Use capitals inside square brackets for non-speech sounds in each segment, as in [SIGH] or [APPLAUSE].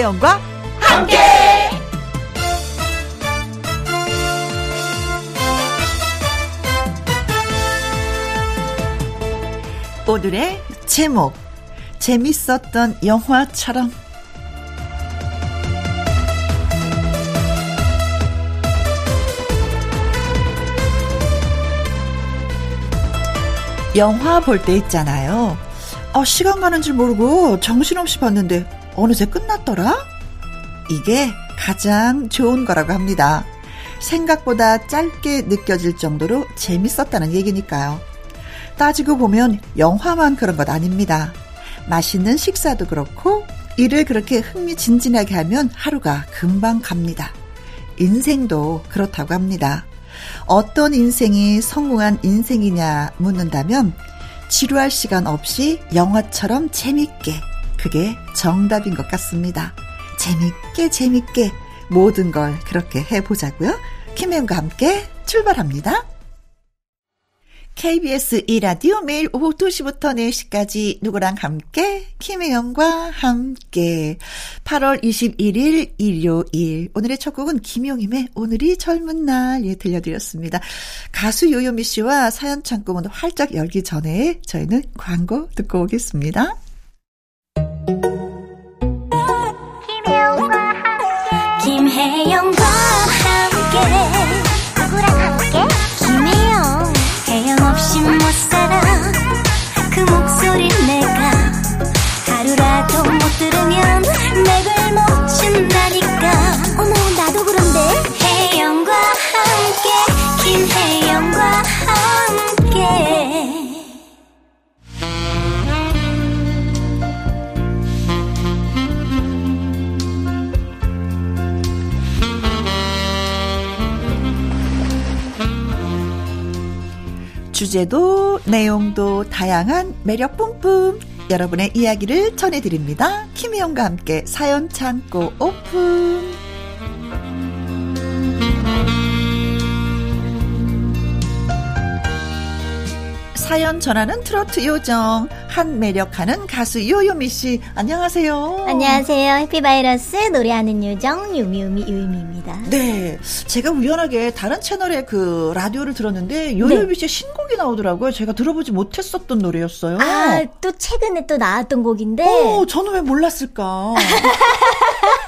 김혜영과 함께. 오늘의 제목 재밌었던 영화처럼 영화 볼 때 있잖아요. 어, 시간 가는 줄 모르고 정신없이 봤는데 어느새 끝났더라? 이게 가장 좋은 거라고 합니다. 생각보다 짧게 느껴질 정도로 재밌었다는 얘기니까요. 따지고 보면 영화만 그런 것 아닙니다. 맛있는 식사도 그렇고 일을 그렇게 흥미진진하게 하면 하루가 금방 갑니다. 인생도 그렇다고 합니다. 어떤 인생이 성공한 인생이냐 묻는다면 지루할 시간 없이 영화처럼 재밌게 그게 정답인 것 같습니다. 재밌게 재밌게 모든 걸 그렇게 해보자고요. 김혜영과 함께 출발합니다. KBS 2라디오 매일 오후 2시부터 4시까지 누구랑 함께 김혜영과 함께 8월 21일 일요일 오늘의 첫 곡은 김용임의 오늘이 젊은 날 예, 들려드렸습니다. 가수 요요미 씨와 사연 창구문 활짝 열기 전에 저희는 광고 듣고 오겠습니다. 주제도 내용도 다양한 매력 뿜뿜 여러분의 이야기를 전해드립니다. 김희영과 함께 사연 창고 오픈 사연 전하는 트로트 요정 한 매력하는 가수 요요미 씨 안녕하세요. 안녕하세요. 해피바이러스 노래하는 요정 유미유미 유미입니다. 네, 제가 우연하게 다른 채널의 그 라디오를 들었는데 요요미 네. 씨의 신곡이 나오더라고요. 제가 들어보지 못했었던 노래였어요. 아, 또 최근에 또 나왔던 곡인데. 어, 저는 왜 몰랐을까? [LAUGHS]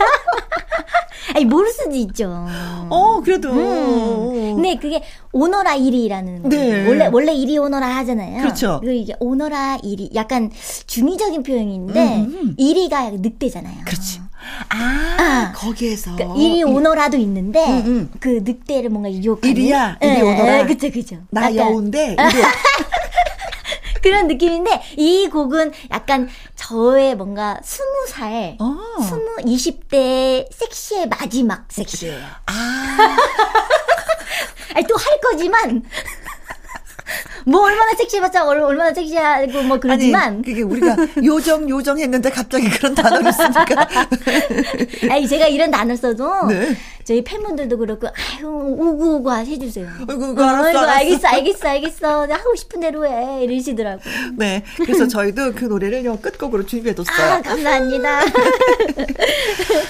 아니 모를 수도 있죠. 어 그래도. 음. 근데 그게 오너라 1위라는 네. 원래 원래 1위 오너라 하잖아요. 그렇죠. 그 이게 오너라 1위 약간 중의적인 표현인데 음, 음. 1위가 늑대잖아요. 그렇지. 아, 아 거기에서 그러니까 1위 오너라도 있는데 음, 음. 그 늑대를 뭔가 유혹하는 1위야 1위 오너라. 그쵸 그쵸. 나 여운데 [LAUGHS] 그런 느낌인데 이 곡은 약간 저의 뭔가 스무 살, 어. 스무 이십 대 섹시의 마지막 섹시예요. 아. [LAUGHS] 아니 또 할 거지만 뭐 얼마나 섹시해봤자 얼마나 섹시하고 뭐 그러지만 아니, 그게 우리가 [LAUGHS] 요정 요정 했는데 갑자기 그런 단어를 쓰니까 [LAUGHS] 아니 제가 이런 단어 써도 네. 저희 팬분들도 그렇고 아유 오구오구 해주세요. 아이고, 그 알았어, 알았어. 알겠어 알겠어 알겠어 하고 싶은 대로 해 이러시더라고. 네 그래서 [LAUGHS] 저희도 그 노래를 끝곡으로 준비해뒀어요. 아 감사합니다.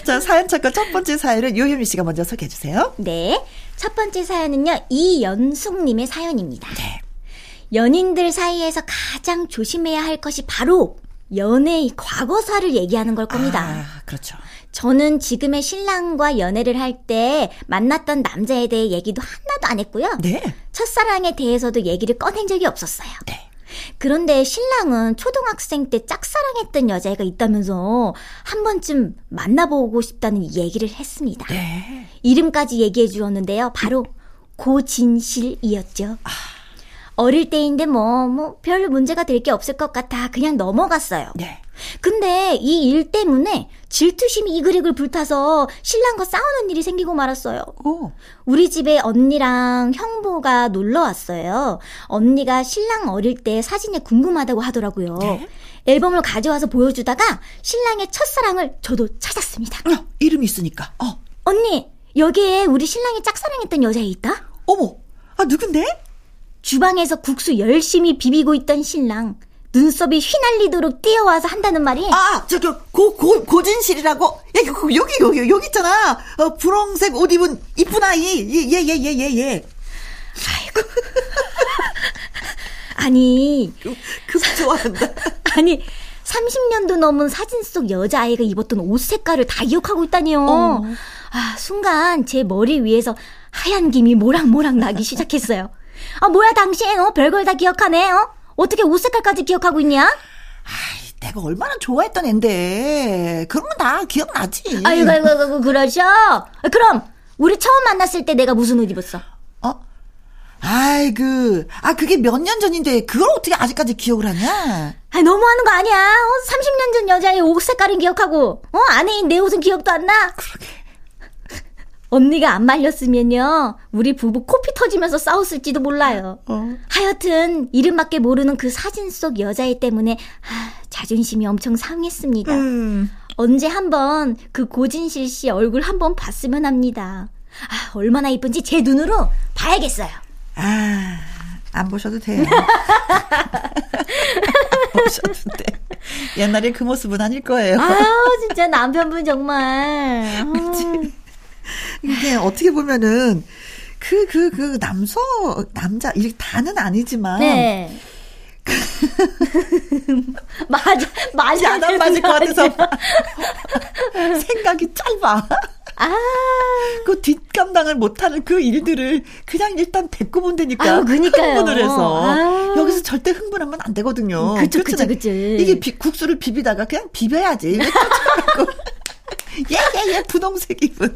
자 사연 첫 번째 사연은 요유미 씨가 먼저 소개해 주세요. 네. 첫 번째 사연은요, 이연숙님의 사연입니다. 네. 연인들 사이에서 가장 조심해야 할 것이 바로 연애의 과거사를 얘기하는 걸 겁니다. 아, 그렇죠. 저는 지금의 신랑과 연애를 할 때 만났던 남자에 대해 얘기도 하나도 안 했고요. 네. 첫사랑에 대해서도 얘기를 꺼낸 적이 없었어요. 네. 그런데 신랑은 초등학생 때 짝사랑했던 여자애가 있다면서 한 번쯤 만나보고 싶다는 얘기를 했습니다. 네. 이름까지 얘기해 주었는데요. 바로 고진실이었죠. 아. 어릴 때인데 뭐, 뭐, 별 문제가 될 게 없을 것 같아. 그냥 넘어갔어요. 네. 근데 이 일 때문에 질투심이 이글이글 불타서 신랑과 싸우는 일이 생기고 말았어요. 오. 우리 집에 언니랑 형부가 놀러 왔어요. 언니가 신랑 어릴 때 사진이 궁금하다고 하더라고요. 네? 앨범을 가져와서 보여주다가 신랑의 첫사랑을 저도 찾았습니다. 어, 이름이 있으니까. 어. 언니, 여기에 우리 신랑이 짝사랑했던 여자애 있다? 어머, 아, 누군데? 주방에서 국수 열심히 비비고 있던 신랑. 눈썹이 휘날리도록 뛰어와서 한다는 말이. 아, 저기 고, 고 고진실이라고. 야, 여기 여기 여기 여기 있잖아. 어, 분홍색 옷 입은 이쁜 아이. 얘얘 얘얘얘 얘. 아이고. [LAUGHS] 아니. 그, 그 좋아한다. [LAUGHS] 아니. 30년도 넘은 사진 속 여자아이가 입었던 옷 색깔을 다 기억하고 있다니요. 어. 아, 순간 제 머리 위에서 하얀 김이 모락모락 나기 시작했어요. 아, 뭐야, 당신, 어, 별걸 다 기억하네, 어? 어떻게 옷 색깔까지 기억하고 있냐? 아이, 내가 얼마나 좋아했던 앤데. 그런 건 다 기억나지. 아이고, 아이고, 아이고, 그러셔. 그럼, 우리 처음 만났을 때 내가 무슨 옷 입었어? 어? 아이그, 아, 그게 몇 년 전인데, 그걸 어떻게 아직까지 기억을 하냐? 아, 너무하는 거 아니야. 어, 30년 전 여자의 옷 색깔은 기억하고, 어, 아내인 내 옷은 기억도 안 나? 그러게. 언니가 안 말렸으면요, 우리 부부 코피 터지면서 싸웠을지도 몰라요. 어. 하여튼, 이름밖에 모르는 그 사진 속 여자애 때문에, 아, 자존심이 엄청 상했습니다. 음. 언제 한번 그 고진실 씨 얼굴 한번 봤으면 합니다. 아, 얼마나 이쁜지 제 눈으로 봐야겠어요. 아, 안 보셔도 돼요. [LAUGHS] 보셔도 돼. 옛날에 그 모습은 아닐 거예요. 아, 진짜 남편분 정말. [LAUGHS] 이게 어떻게 보면은 그 그그 그, 그 남서 남자 이렇게 다는 아니지만 네. [LAUGHS] 맞아 맞아 안 맞을 것 같아서 [LAUGHS] 생각이 짧아. 아. 그 뒷감당을 못하는 그 일들을 그냥 일단 데리고 본다니까. 아, 그니까요. 흥분을 해서. 아. 여기서 절대 흥분하면 안 되거든요. 그쵸, 그쵸, 그쵸. 이게 비, 국수를 비비다가 그냥 비벼야지. [LAUGHS] 예, 예, 예, 분홍색 입은.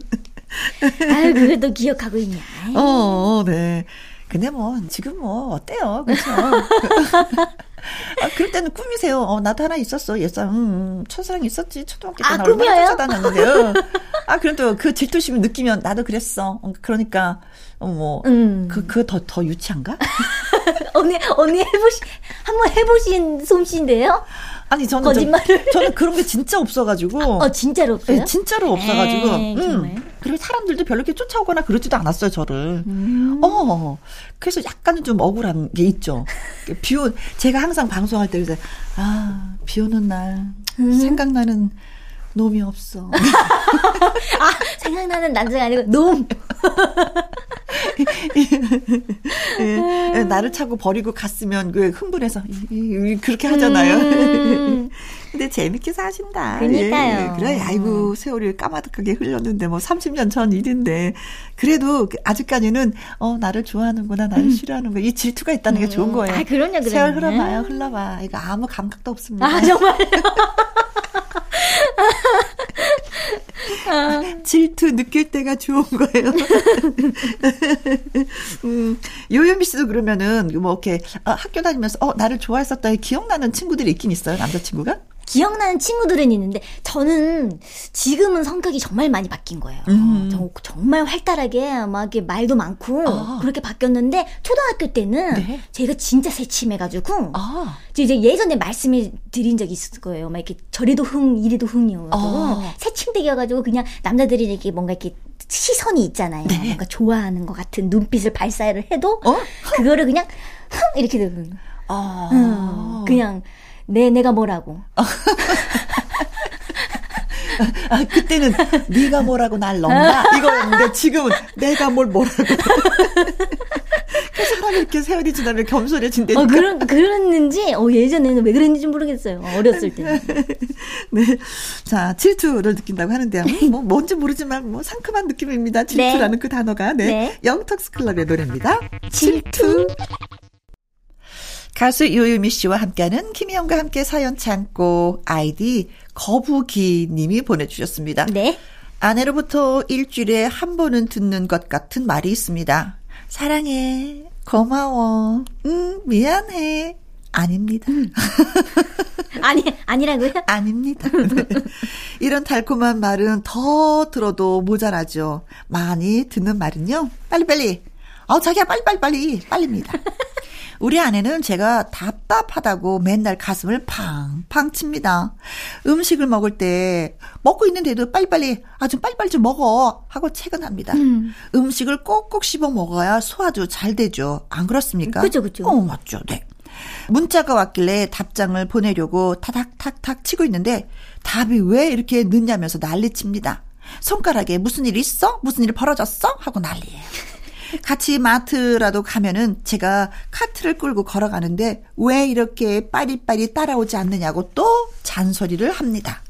아유, 그래도 기억하고 있냐. 어, 어, 네. 근데 뭐, 지금 뭐, 어때요? 그렇죠? [LAUGHS] 아, 그럴 때는 꿈이세요. 어, 나도 하나 있었어. 예상, 음, 첫사랑 있었지. 초등학교 때 아, 얼마나 쫓아다녔는데요. 아, 그래도 그 질투심을 느끼면 나도 그랬어. 어, 그러니까, 어, 뭐, 음. 그, 그 더, 더 유치한가? [LAUGHS] 언니, 언니 해보시, 한번 해보신 솜씨인데요? 아니 저는 거짓말을 저, 는 그런 게 진짜 없어가지고. 어 진짜로 없어요? 네, 진짜로 없어가지고. 에이, 음. 그리고 사람들도 별로 이렇게 쫓아오거나 그러지도 않았어요 저를. 음. 어 그래서 약간은 좀 억울한 게 있죠. 비 오 제가 항상 방송할 때 그래서 아 비 오는 날 음. 생각나는 놈이 없어. [LAUGHS] 아, 생각나는 남자가 아니고 놈. [LAUGHS] 예, 나를 차고 버리고 갔으면 그 흥분해서 그렇게 하잖아요. 음. [LAUGHS] 근데 재밌게 사신다. 그러니까요. 예, 그래, 아이고 세월이 까마득하게 흘렀는데 뭐 30년 전 일인데 그래도 아직까지는 어 나를 좋아하는구나, 나를 음. 싫어하는구나 이 질투가 있다는 게 좋은 거예요. 아, 그럼요, 그럼요. 세월 흘러봐요, 흘러봐. 이거 아무 감각도 없습니다. 아 정말요. 질투 느낄 때가 좋은 거예요. [LAUGHS] 음, 요요미 씨도 그러면은 뭐 이렇게 어, 학교 다니면서 어 나를 좋아했었다 기억나는 친구들이 있긴 있어요 남자친구가? 기억나는 친구들은 있는데 저는 지금은 성격이 정말 많이 바뀐 거예요. 음. 저, 정말 활달하게 막 이렇게 말도 많고 아. 그렇게 바뀌었는데 초등학교 때는 네. 제가 진짜 새침해가지고 아. 이제 예전에 말씀을 드린 적이 있을 거예요. 막 이렇게 저리도 흥 이리도 흥이어가지고 아. 새침대기여가지고 그냥 남자들이 이렇게 뭔가 이렇게 시선이 있잖아요. 네. 뭔가 좋아하는 것 같은 눈빛을 발사를 해도 어? 그거를 그냥 흥 이렇게 되는. 아. 음, 그냥 내 내가 뭐라고. [LAUGHS] 아, 그때는 네가 뭐라고 날 넘나 이거였는데 지금은 내가 뭘 뭐라고. [LAUGHS] 그 사람이 이렇게 세월이 지나면 겸손해진다니까. 어, 그런 그랬는지 어, 예전에는 왜 그랬는지 모르겠어요. 어렸을 때. [LAUGHS] 네. 자, 질투를 느낀다고 하는데요. 음, 뭐 뭔지 모르지만 뭐 상큼한 느낌입니다. 질투라는 네. 그 단어가 네. 네. 영턱스 클럽의 노래입니다. 질투. 가수 요요미 씨와 함께하는 김희영과 함께 사연 창고 아이디 거북이 님이 보내주셨습니다. 네. 아내로부터 일주일에 한 번은 듣는 것 같은 말이 있습니다. 사랑해. 고마워. 음, 미안해. 아닙니다. 음. [LAUGHS] 아니, 아니라고요? 아닙니다. 네. 이런 달콤한 말은 더 들어도 모자라죠. 많이 듣는 말은요. 빨리빨리. 어, 자기야, 빨리빨리빨리. 빨리입니다. 우리 아내는 제가 답답하다고 맨날 가슴을 팡팡 칩니다. 음식을 먹을 때 먹고 있는데도 빨리빨리 아 좀 빨리빨리 좀 먹어 하고 퇴근합니다. 음. 음식을 꼭꼭 씹어 먹어야 소화도 잘 되죠. 안 그렇습니까? 그죠, 그죠. 어, 맞죠. 네. 문자가 왔길래 답장을 보내려고 타닥탁탁 치고 있는데 답이 왜 이렇게 늦냐면서 난리칩니다. 손가락에 무슨 일 있어? 무슨 일 벌어졌어? 하고 난리예요. 같이 마트라도 가면은 제가 카트를 끌고 걸어가는데 왜 이렇게 빠리빠리 따라오지 않느냐고 또 잔소리를 합니다.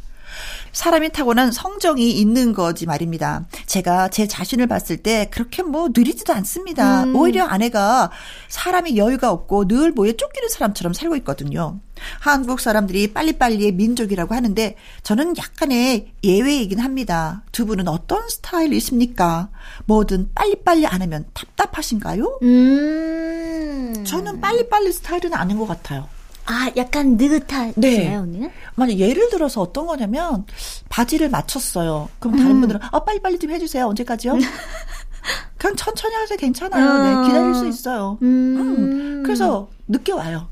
사람이 타고난 성정이 있는 거지 말입니다. 제가 제 자신을 봤을 때 그렇게 뭐 느리지도 않습니다. 음. 오히려 아내가 사람이 여유가 없고 늘 뭐에 쫓기는 사람처럼 살고 있거든요. 한국 사람들이 빨리빨리의 민족이라고 하는데 저는 약간의 예외이긴 합니다. 두 분은 어떤 스타일이십니까? 뭐든 빨리빨리 안 하면 답답하신가요? 음. 저는 빨리빨리 스타일은 아닌 것 같아요. 아, 약간 느긋하시나요, 네. 언니는? 만약 예를 들어서 어떤 거냐면 바지를 맞췄어요. 그럼 다른 음. 분들은 아 빨리 빨리 좀 해주세요. 언제까지요? [LAUGHS] 그냥 천천히 하세요. 괜찮아요. 네, 어. 기다릴 수 있어요. 음. 음. 그래서 늦게 와요.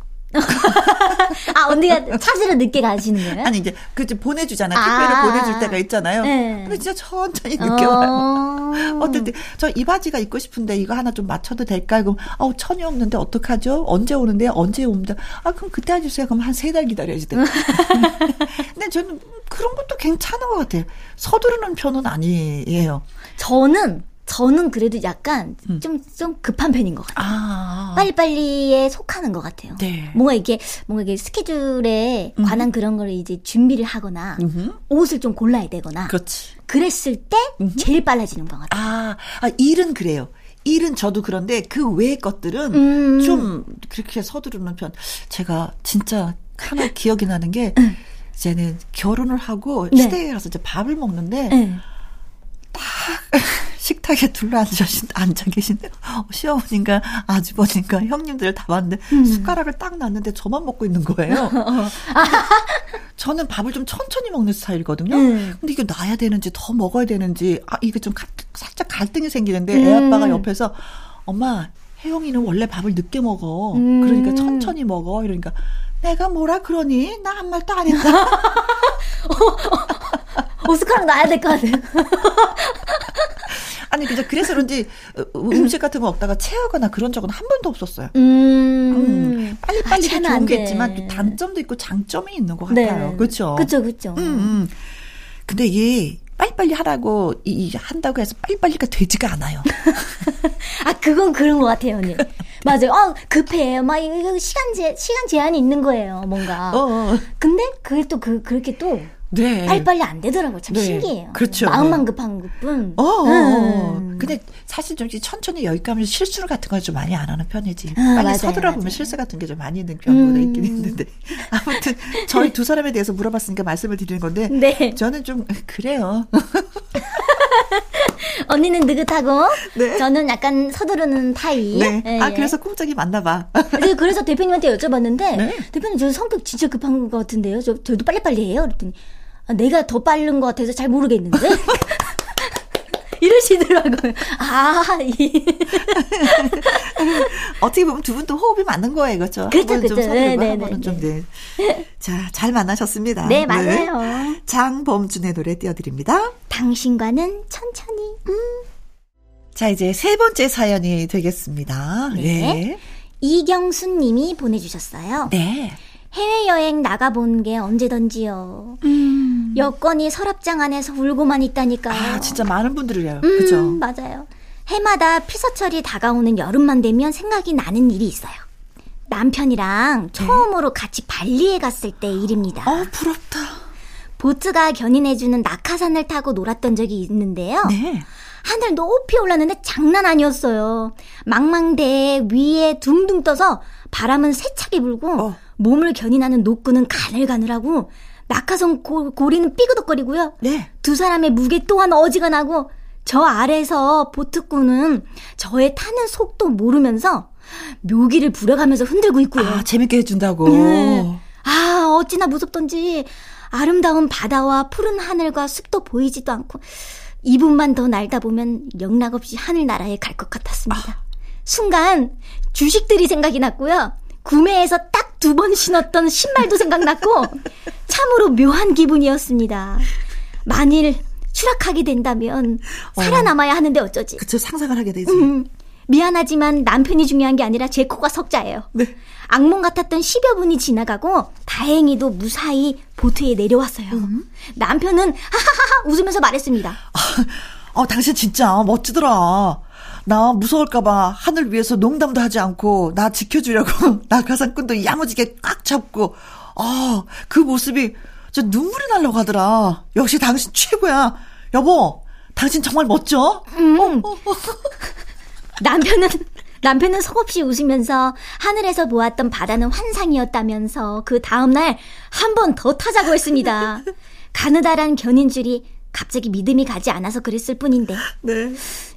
아, 언니가 찾으러 늦게 가시는 거예요? 아니, 이제, 그, 보내주잖아요. 택배를 아~ 보내줄 때가 있잖아요. 네. 근데 진짜 천천히 늦게 어~ 와요. 어떨 때, 저 이 바지가 입고 싶은데 이거 하나 좀 맞춰도 될까요? 그럼, 아우, 천이 없는데 어떡하죠? 언제 오는데? 언제 옵니다. 아, 그럼 그때 해주세요. 그럼 한 세 달 기다려야지 돼. [LAUGHS] 근데 저는 그런 것도 괜찮은 것 같아요. 서두르는 편은 아니에요. 저는 저는 그래도 약간 음. 좀, 좀 급한 편인 것 같아요. 아. 빨리빨리에 속하는 것 같아요. 네. 뭔가 이게, 뭔가 이게 스케줄에 음. 관한 그런 걸 이제 준비를 하거나, 음흠. 옷을 좀 골라야 되거나. 그렇지. 그랬을 때 음흠. 제일 빨라지는 것 같아요. 아, 아, 일은 그래요. 일은 저도 그런데 그 외의 것들은 음. 좀 그렇게 서두르는 편. 제가 진짜 하나 [LAUGHS] 기억이 나는 게, 음. 이제는 결혼을 하고 네. 시댁에 가서 이제 밥을 먹는데, 네. 딱 식탁에 둘러앉아 앉아 계신데 어, 시어머니인가 아주버니인가 형님들 다 봤는데 음. 숟가락을 딱 놨는데 저만 먹고 있는 거예요. [LAUGHS] [LAUGHS] 저는 밥을 좀 천천히 먹는 스타일이거든요. 음. 근데 이게 놔야 되는지 더 먹어야 되는지 아 이게 좀 가, 살짝 갈등이 생기는데 음. 애 아빠가 옆에서 엄마 혜영이는 원래 밥을 늦게 먹어. 그러니까 천천히 먹어. 이러니까 내가 뭐라 그러니? 나 한 말도 안 했다. [LAUGHS] 오스카랑 놔야 될 것 같아요. [LAUGHS] 아니 그저 그래서 그런지 어, 음식 같은 거 먹다가 체하거나 그런 적은 한 번도 없었어요. 음, 음 빨리빨리 아, 좋은 게 있지만 단점도 있고 장점이 있는 것 같아요. 네. 그렇죠. 그렇죠, 그렇죠. 음, 음. 근데 이게 빨리빨리 하라고 이, 한다고 해서 빨리빨리가 되지가 않아요. [LAUGHS] 아 그건 그런 것 같아요, 언니. 맞아요. 어 급해요. 막 이거 시간 제 시간 제한이 있는 거예요, 뭔가. 어, 어. 근데 그게 또 그 그렇게 또 네. 빨리빨리 안 되더라고요. 참 네. 신기해요. 그렇죠. 마음만 네. 급한 것뿐. 어, 어, 어. 음. 근데 사실 좀 천천히 여기까지 실수를 같은 걸 좀 많이 안 하는 편이지. 아, 빨리 맞아요, 서두라 보면 실수 같은 게 좀 많이 있는 경우가 음. 있긴 있는데. [LAUGHS] 아무튼 저희 두 사람에 대해서 물어봤으니까 말씀을 드리는 건데. 네. 저는 좀 그래요. [LAUGHS] 언니는 느긋하고 네. 저는 약간 서두르는 타입. 네. 네. 아 그래서 꼼짝이 맞나 봐. 네, 그래서 대표님한테 여쭤봤는데 [LAUGHS] 네. 대표님 저 성격 진짜 급한 것 같은데요. 저 저도 빨리빨리 해요. 그랬더니 아, 내가 더 빠른 것 같아서 잘 모르겠는데. [LAUGHS] [LAUGHS] 이러시더라고요. 아, 이. [LAUGHS] 어떻게 보면 두 분도 호흡이 맞는 거예요, 그렇죠? 그렇죠, 그렇죠. 네, 네, 네, 좀, 네. 자, 잘 만나셨습니다. 네, 맞아요. 네. 장범준의 노래 띄워드립니다. 당신과는 천천히, 음. 자, 이제 세 번째 사연이 되겠습니다. 네. 네. 이경순 님이 보내주셨어요. 네. 해외여행 나가본 게 언제던지요. 음. 여권이 서랍장 안에서 울고만 있다니까요. 아, 진짜 많은 분들이 래요 음, 그죠? 맞아요. 해마다 피서철이 다가오는 여름만 되면 생각이 나는 일이 있어요. 남편이랑 네. 처음으로 같이 발리에 갔을 때 일입니다. 어, 부럽다. 보트가 견인해주는 낙하산을 타고 놀았던 적이 있는데요. 네. 하늘 높이 올랐는데 장난 아니었어요. 망망대해 위에 둥둥 떠서 바람은 세차게 불고 어. 몸을 견인하는 노끈은 가늘가늘하고 낙하산 고, 고리는 삐그덕거리고요. 네. 두 사람의 무게 또한 어지간하고 저 아래에서 보트꾼은 저의 타는 속도 모르면서 묘기를 부려가면서 흔들고 있고요. 아, 재밌게 해준다고. 네. 아, 어찌나 무섭던지 아름다운 바다와 푸른 하늘과 숲도 보이지도 않고 2분만 더 날다 보면 영락없이 하늘나라에 갈 것 같았습니다. 아. 순간 주식들이 생각이 났고요. 구매해서 딱 두 번 신었던 신발도 생각났고 참으로 묘한 기분이었습니다. 만일 추락하게 된다면 살아남아야 하는데 어쩌지? 그쵸 상상을 하게 되지. 음, 미안하지만 남편이 중요한 게 아니라 제 코가 석자예요. 네. 악몽 같았던 10여 분이 지나가고 다행히도 무사히 보트에 내려왔어요. 음. 남편은 하하하 웃으면서 말했습니다. 아, 어, 당신 진짜 멋지더라. 나 무서울까봐 하늘 위에서 농담도 하지 않고 나 지켜주려고 [LAUGHS] 나가상꾼도 야무지게 꽉 잡고 아, 그 모습이 저 눈물이 날려고 하더라. 역시 당신 최고야. 여보, 당신 정말 멋져. 음. 어, 어, [LAUGHS] 어. 남편은 남편은 속없이 웃으면서 하늘에서 보았던 바다는 환상이었다면서 그 다음날 한 번 더 타자고 했습니다. [LAUGHS] 가느다란 견인 줄이 갑자기 믿음이 가지 않아서 그랬을 뿐인데. 네.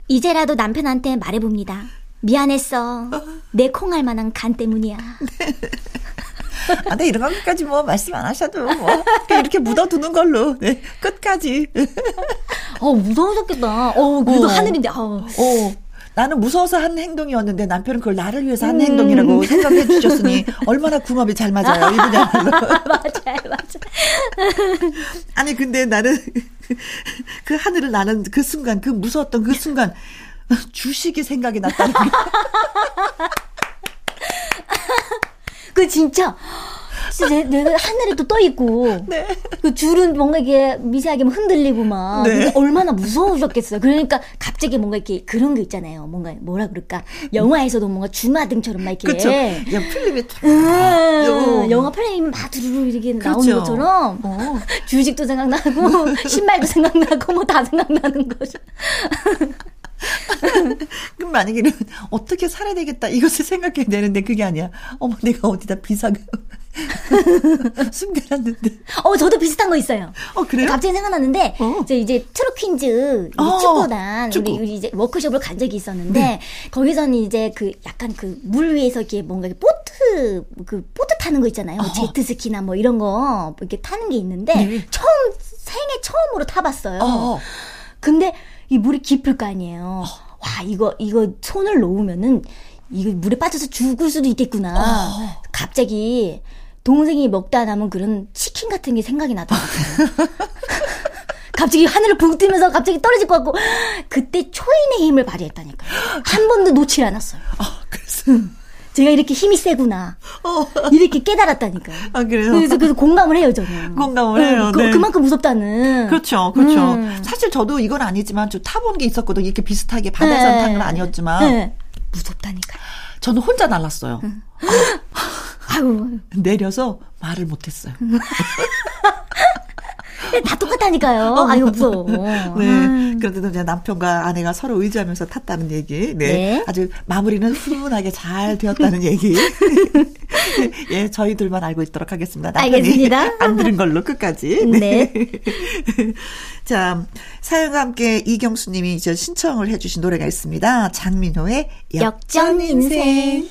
이제라도 남편한테 말해봅니다. 미안했어. 내 콩할 만한 간 때문이야. 네. 아, 네, 이런 것까지 뭐 말씀 안 하셔도 뭐 이렇게 묻어두는 걸로 네, 끝까지. 어 무서우셨겠다. 어 그래도 어. 하늘인데. 어. 어. 나는 무서워서 한 행동이었는데 남편은 그걸 나를 위해서 한 음. 행동이라고 생각해 주셨으니 [LAUGHS] 얼마나 궁합이 잘 맞아요 이 분야말로. [LAUGHS] 맞아요, 맞아요. [LAUGHS] 아니 근데 나는 그 하늘을 나는 그 순간 그 무서웠던 그 순간 주식이 생각이 났다는 게. 그 진짜 진짜 내, 내 하늘에 또떠 있고 네. 그 줄은 뭔가 이게 미세하게 흔들리고 막 네. 얼마나 무서우셨겠어요. 그러니까 갑자기 뭔가 이렇게 그런 게 있잖아요. 뭔가 뭐라 그럴까 영화에서도 뭔가 주마등처럼 막 이렇게 그렇죠. 야 필름이 음, 영화 프레임 막 두루루 이렇게 그렇죠. 나오는 것처럼 어. [LAUGHS] 주식도 생각나고 신발도 생각나고 뭐 다 생각나는 거죠. [LAUGHS] 그럼 만약에 어떻게 살아야 되겠다 이것을 생각해야 되는데 그게 아니야. 어머 내가 어디다 비상을 [LAUGHS] 숨겨놨는데. 어 저도 비슷한 거 있어요. 어 그래요? 갑자기 생각났는데 어. 저 이제 트로퀸즈 어, 축구단 축구. 우리, 우리 이제 워크숍을 간 적이 있었는데 네. 거기서는 이제 그 약간 그 물 위에서 이렇게 뭔가 보트 그 보트 타는 거 있잖아요. 어. 제트스키나 뭐 이런 거 이렇게 타는 게 있는데 네. 처음 생애 처음으로 타봤어요. 어. 근데 이 물이 깊을 거 아니에요. 와, 이거, 이거 손을 놓으면은 이거 물에 빠져서 죽을 수도 있겠구나. 어. 갑자기 동생이 먹다 남은 그런 치킨 같은 게 생각이 나더라고요. [LAUGHS] 갑자기 하늘을 붕 뜨면서 갑자기 떨어질 것 같고 그때 초인의 힘을 발휘했다니까요. 한 번도 놓지 않았어요. 아, 그래서 제가 이렇게 힘이 세구나. 어. 이렇게 깨달았다니까요. 아, 그래요? 그래서, 그래서 공감을 해요, 저는. 공감을 네, 해요. 그, 네. 그만큼 무섭다는. 그렇죠, 그렇죠. 음. 사실 저도 이건 아니지만 좀 타본 게 있었거든요. 이렇게 비슷하게 바다에서 네. 아니었지만. 네. 무섭다니까요. 저는 혼자 날랐어요. 음. [GASPS] 아유. 내려서 말을 못했어요. [LAUGHS] 다 똑같다니까요. 어. 아유, 무서워. 네. 음. 그런데도 이제 남편과 아내가 서로 의지하면서 탔다는 얘기. 네. 네. 아주 마무리는 훈훈하게 잘 되었다는 얘기. [LAUGHS] 예, 저희들만 알고 있도록 하겠습니다. 알겠습니다. 안 들은 걸로 끝까지. 네. 네. [LAUGHS] 자, 사연과 함께 이경수 님이 이제 신청을 해주신 노래가 있습니다. 장민호의 역전 인생.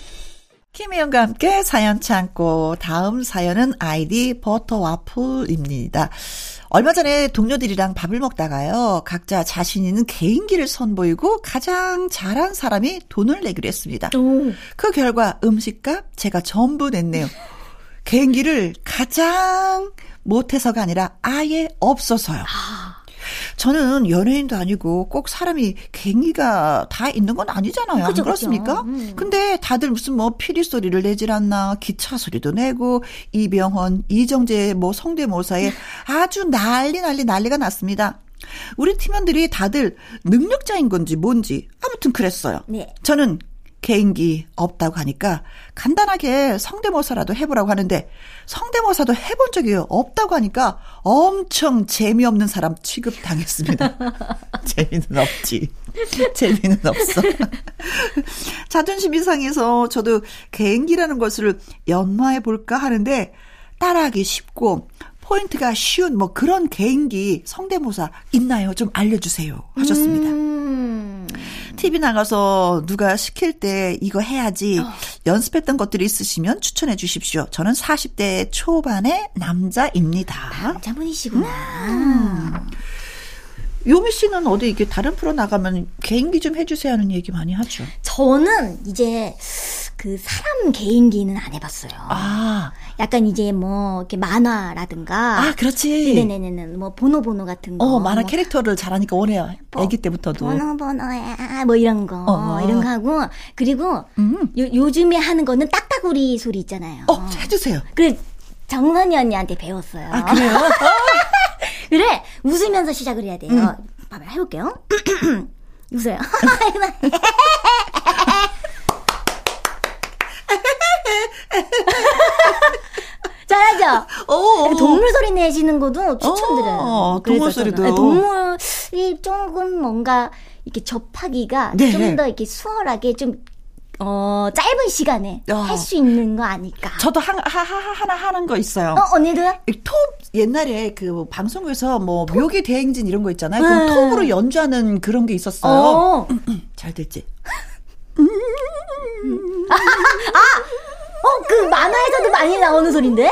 김혜영과 함께 사연 참고 다음 사연은 아이디 버터와플입니다. 얼마 전에 동료들이랑 밥을 먹다가요. 각자 자신 있는 개인기를 선보이고 가장 잘한 사람이 돈을 내기로 했습니다. 오. 그 결과 음식값 제가 전부 냈네요. 개인기를 가장 못해서가 아니라 아예 없어서요. 아. 저는 연예인도 아니고 꼭 사람이 갱기가 다 있는 건 아니잖아요. 그죠, 그렇습니까? 음. 근데 다들 무슨 뭐 피리 소리를 내질 않나 기차 소리도 내고 이병헌, 이정재 뭐 성대모사에 [LAUGHS] 아주 난리 난리 난리가 났습니다. 우리 팀원들이 다들 능력자인 건지 뭔지 아무튼 그랬어요. 네. 저는 개인기 없다고 하니까 간단하게 성대모사라도 해보라고 하는데 성대모사도 해본 적이 없다고 하니까 엄청 재미없는 사람 취급당했습니다. [LAUGHS] 재미는 없지. 재미는 없어. [LAUGHS] 자존심 이 상해서 저도 개인기라는 것을 연마해 볼까 하는데 따라하기 쉽고 포인트가 쉬운 뭐 그런 개인기 성대모사 있나요? 좀 알려주세요. 하셨습니다. 음. TV 나가서 누가 시킬 때 이거 해야지 어. 연습했던 것들이 있으시면 추천해 주십시오. 저는 40대 초반의 남자입니다. 남자분이시구나. 음. 요미 씨는 어디 이게 다른 프로 나가면 개인기 좀 해주세요 하는 얘기 많이 하죠. 저는 이제 그 사람 개인기는 안 해봤어요. 아. 약간 이제 뭐 이렇게 만화라든가 아 그렇지 네네네네 뭐 보노 보노 같은 거. 어 만화 뭐, 캐릭터를 잘하니까 원해요. 뭐, 아기 때부터도. 보노 보노야 뭐 이런 거 어, 어. 이런 거 하고 그리고 음. 요, 요즘에 하는 거는 딱따구리 소리 있잖아요. 어 해주세요. 그래 정선이 언니한테 배웠어요. 아 그래요? [LAUGHS] [LAUGHS] [LAUGHS] 그래 웃으면서 시작을 해야 돼요. 음. 봐봐 해볼게요. [CLEARS THROAT] 웃어요. [LAUGHS] 잘하죠? 오, 동물 소리 내시는 것도 추천드려요. 어, 동물 소리도. 네, 동물이 조금 뭔가 이렇게 접하기가 네. 좀더 이렇게 수월하게 좀 어, 짧은 시간에 어. 할수 있는 거 아닐까. 저도 한, 하, 하, 하나 하는 거 있어요. 어, 언니도요? 톱, 옛날에 그 방송에서 뭐 톱? 묘기 대행진 이런 거 있잖아요. 음. 그 톱으로 연주하는 그런 게 있었어요. 어. [CLEARS THROAT] 잘 됐지? 아, 아! 어, 그 만화에서도 많이 나오는 소린데?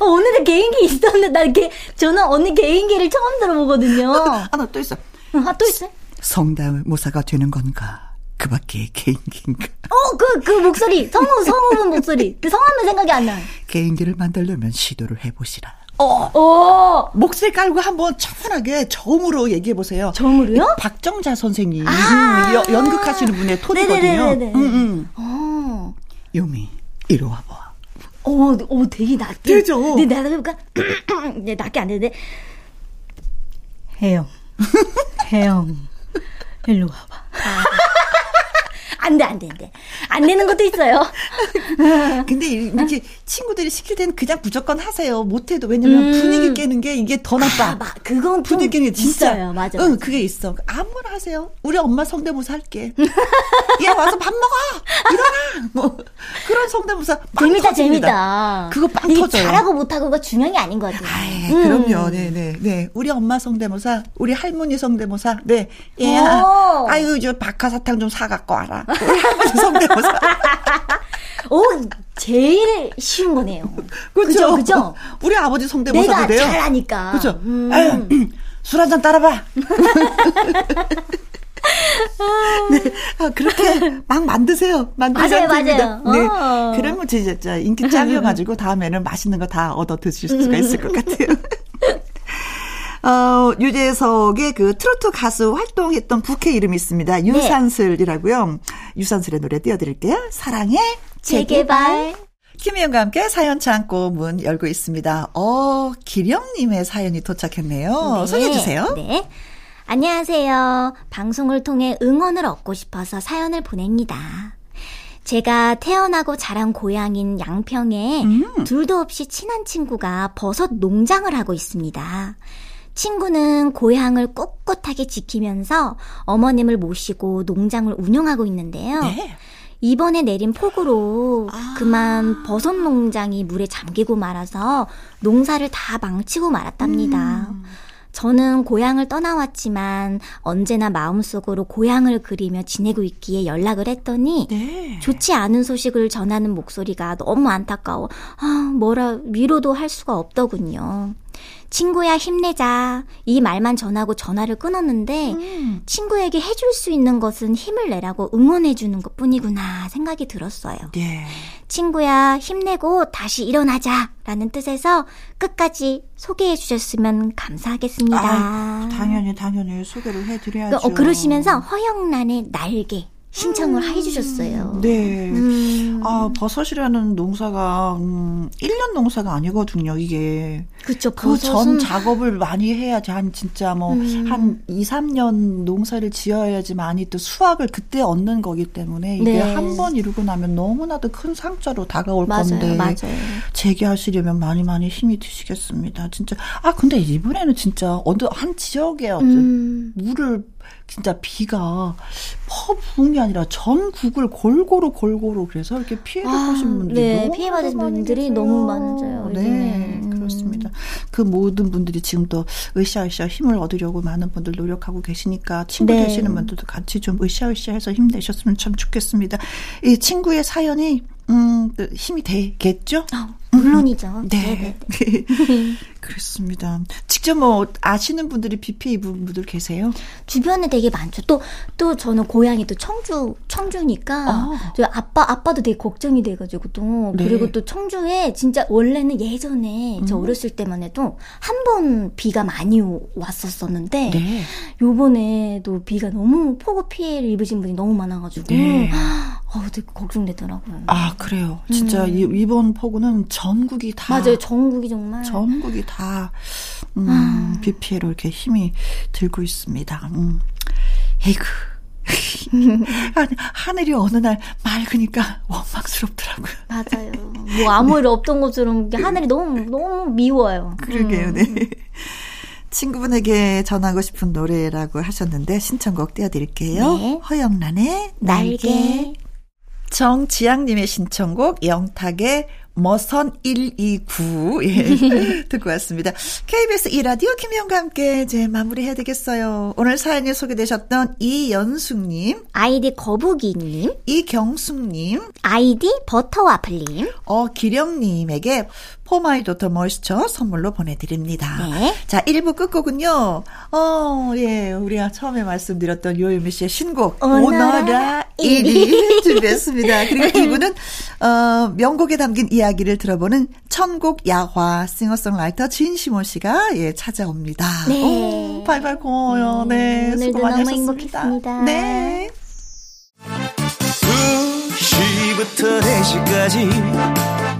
어, 오늘은 개인기 있었는데, 나 이렇게, 저는 언니 개인기를 처음 들어보거든요. 하나 또 있어. 아, 또 있어? 성대모사가 되는 건가? 그 밖에 개인기인가? 어, 그, 그 목소리. 성우, 성우분 목소리. 그 성함은 생각이 안 나. 개인기를 만들려면 시도를 해보시라. 어, 어. 목소리 깔고 한번 차분하게 저음으로 얘기해 보세요. 저음으로요? 박정자 선생님 아~ 음, 연극하시는 분의 톤이거든요. 음, 음. 어. 요미 이리 와봐. 어, 어, 되게 낮게. 되죠. 네, 내가 그러니까 [CLEARS THROAT] 네, 낮게 안 되는데. 혜영, 혜영, [LAUGHS] 일로 와봐. 아. 안 돼, 안 돼, 안 돼. 안 되는 것도 있어요. [LAUGHS] 근데 이렇게 친구들이 시킬 때는 그냥 무조건 하세요. 못해도. 왜냐면 음. 분위기 깨는 게 이게 더 나빠. 아, 마, 그건 분위기 깨는 게 진짜. 있어요. 맞아. 응, 맞아. 그게 있어. 아무나 하세요. 우리 엄마 성대모사 할게. [LAUGHS] 얘 와서 밥 먹어! 일어나! 뭐, 그런 성대모사. 재밌다, 터집니다. 재밌다. 그거 빵 터져요. 잘하고 못하고가 중요한 게 아닌 것 같아요. 아이, 음. 그럼요. 네네. 네, 네. 우리 엄마 성대모사, 우리 할머니 성대모사. 네. 얘야. 아유, 저 박하사탕 좀 사갖고 와라. 성대모사. 오, 제일 쉬운 거네요. 그죠? 그죠? 우리 아버지 성대모사도 돼요. 내가 잘하니까. 그죠? 음. 술 한잔 따라봐. [LAUGHS] 네, 아, 그렇게 막 만드세요. 만드세요. 맞아요, 맞아요. 네, 어. 그러면 진짜 인기 짱이어가지고 다음에는 맛있는 거 다 얻어 드실 수가 있을 것 같아요. [LAUGHS] 어, 유재석의 그 트로트 가수 활동했던 부캐 이름이 있습니다. 네. 유산슬이라고요. 네. 유산슬의 노래 띄워드릴게요. 사랑의 재개발. 김희영과 함께 사연 창고 문 열고 있습니다. 어, 기령님의 사연이 도착했네요. 네. 소개해주세요. 네. 안녕하세요. 방송을 통해 응원을 얻고 싶어서 사연을 보냅니다. 제가 태어나고 자란 고향인 양평에 음. 둘도 없이 친한 친구가 버섯 농장을 하고 있습니다. 친구는 고향을 꿋꿋하게 지키면서 어머님을 모시고 농장을 운영하고 있는데요. 네. 이번에 내린 폭우로 아. 그만 버섯 농장이 물에 잠기고 말아서 농사를 다 망치고 말았답니다. 음. 저는 고향을 떠나왔지만 언제나 마음속으로 고향을 그리며 지내고 있기에 연락을 했더니 네. 좋지 않은 소식을 전하는 목소리가 너무 안타까워. 아, 뭐라 위로도 할 수가 없더군요. 친구야 힘내자. 이 말만 전하고 전화를 끊었는데 음. 친구에게 해줄 수 있는 것은 힘을 내라고 응원해주는 것 뿐이구나 생각이 들었어요. 네. 친구야 힘내고 다시 일어나자 라는 뜻에서 끝까지 소개해 주셨으면 감사하겠습니다. 아, 당연히 당연히 소개를 해드려야죠. 어, 그러시면서 허영란의 날개 신청을 음. 해주셨어요. 네. 음. 아, 버섯이라는 농사가, 음, 1년 농사가 아니거든요, 이게. 그쵸, 그전 작업을 많이 해야지, 한 진짜 뭐, 음. 한 2, 3년 농사를 지어야지 많이 또 수확을 그때 얻는 거기 때문에 이게 네. 한번 이루고 나면 너무나도 큰 상처로 다가올 맞아요, 건데. 맞아요. 재개하시려면 많이 많이 힘이 드시겠습니다. 진짜. 아, 근데 이번에는 진짜 어느, 한 지역에 어떤 음. 물을 진짜 비가 퍼 부은 게 아니라 전국을 골고루 골고루 그래서 이렇게 피해 보신 아, 분들이 네, 너무 피해 받으신 분들이. 너무 많아요. 네, 음. 그렇습니다. 그 모든 분들이 지금 또 으쌰으쌰 힘을 얻으려고 많은 분들 노력하고 계시니까 친구 네. 되시는 분들도 같이 좀 으쌰으쌰해서 힘내셨으면 참 좋겠습니다. 이 친구의 사연이 음, 그 힘이 되겠죠? 어, 물론이죠. 네. 네. 네, 네. [LAUGHS] 그렇습니다. 직접 뭐 아시는 분들이 입은 분들 계세요? 주변에 되게 많죠. 또, 또 저는 고향이 또 청주, 청주니까. 어. 저 아빠, 아빠도 되게 걱정이 돼가지고 또. 네. 그리고 또 청주에 진짜 원래는 예전에 음. 저 어렸을 때만 해도 한 번 비가 많이 왔었었는데. 네. 요번에도 비가 너무 폭우 피해를 입으신 분이 너무 많아가지고. 네. 어, 되게 걱정되더라고요. 아, 그래요. 진짜 음. 이 번 폭우는 전국이 다. 맞아요. 전국이 정말. 전국이 다, 음, 아. 비 피해로 이렇게 힘이 들고 있습니다. 음. 에이구. [LAUGHS] 하늘이 어느 날 맑으니까 원망스럽더라고요. 맞아요. 뭐 아무 일 없던 것처럼 하늘이 너무 너무 미워요. 그러게요, 음. 네. 친구분에게 전하고 싶은 노래라고 하셨는데 신청곡 띄워드릴게요. 네. 허영란의 날개. 날개. 정지양님의 신청곡 영탁의 머선 129. [LAUGHS] 예. 듣고 왔습니다. KBS 이라디오 김혜영과 함께 이제 마무리해야 되겠어요. 오늘 사연이 소개되셨던 이연숙님. 아이디 거북이님. 이경숙님. 아이디 버터와플님. 어, 기령님에게 포마이도터 moisture 선물로 보내드립니다. 네. 자, 1부 끝곡은요. 어, 예, 우리가 처음에 말씀드렸던 요요미 씨의 신곡 오너라 1위 [LAUGHS] 준비했습니다. 그리고 [LAUGHS] 2부는 어, 명곡에 담긴 이야기를 들어보는 천곡 야화 싱어송라이터 진시모 씨가 예, 찾아옵니다. 네. 오, 발발 고마워요. 네, 네 수고 많이 하셨습니다. 행복했습니다. 네. 2시부터 4시까지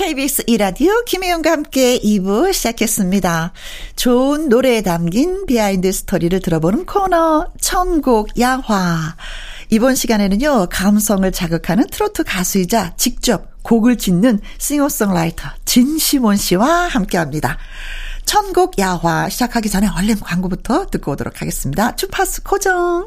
KBS 이라디오 김혜영과 함께 2부 시작했습니다. 좋은 노래에 담긴 behind story를 들어보는 코너 천곡 야화. 이번 시간에는요, 감성을 자극하는 트로트 가수이자 직접 곡을 짓는 싱어송라이터 진시몬 씨와 함께 합니다. 천곡 야화 시작하기 전에 얼른 광고부터 듣고 오도록 하겠습니다. 주파수 고정.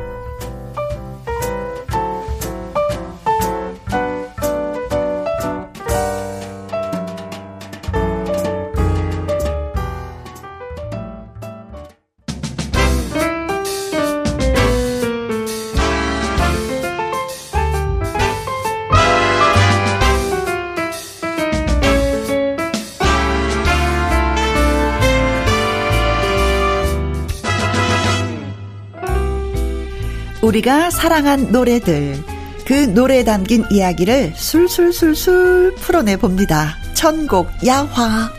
우리가 사랑한 노래들, 그 노래에 담긴 이야기를 술술술술 풀어내 봅니다. 천곡 야화.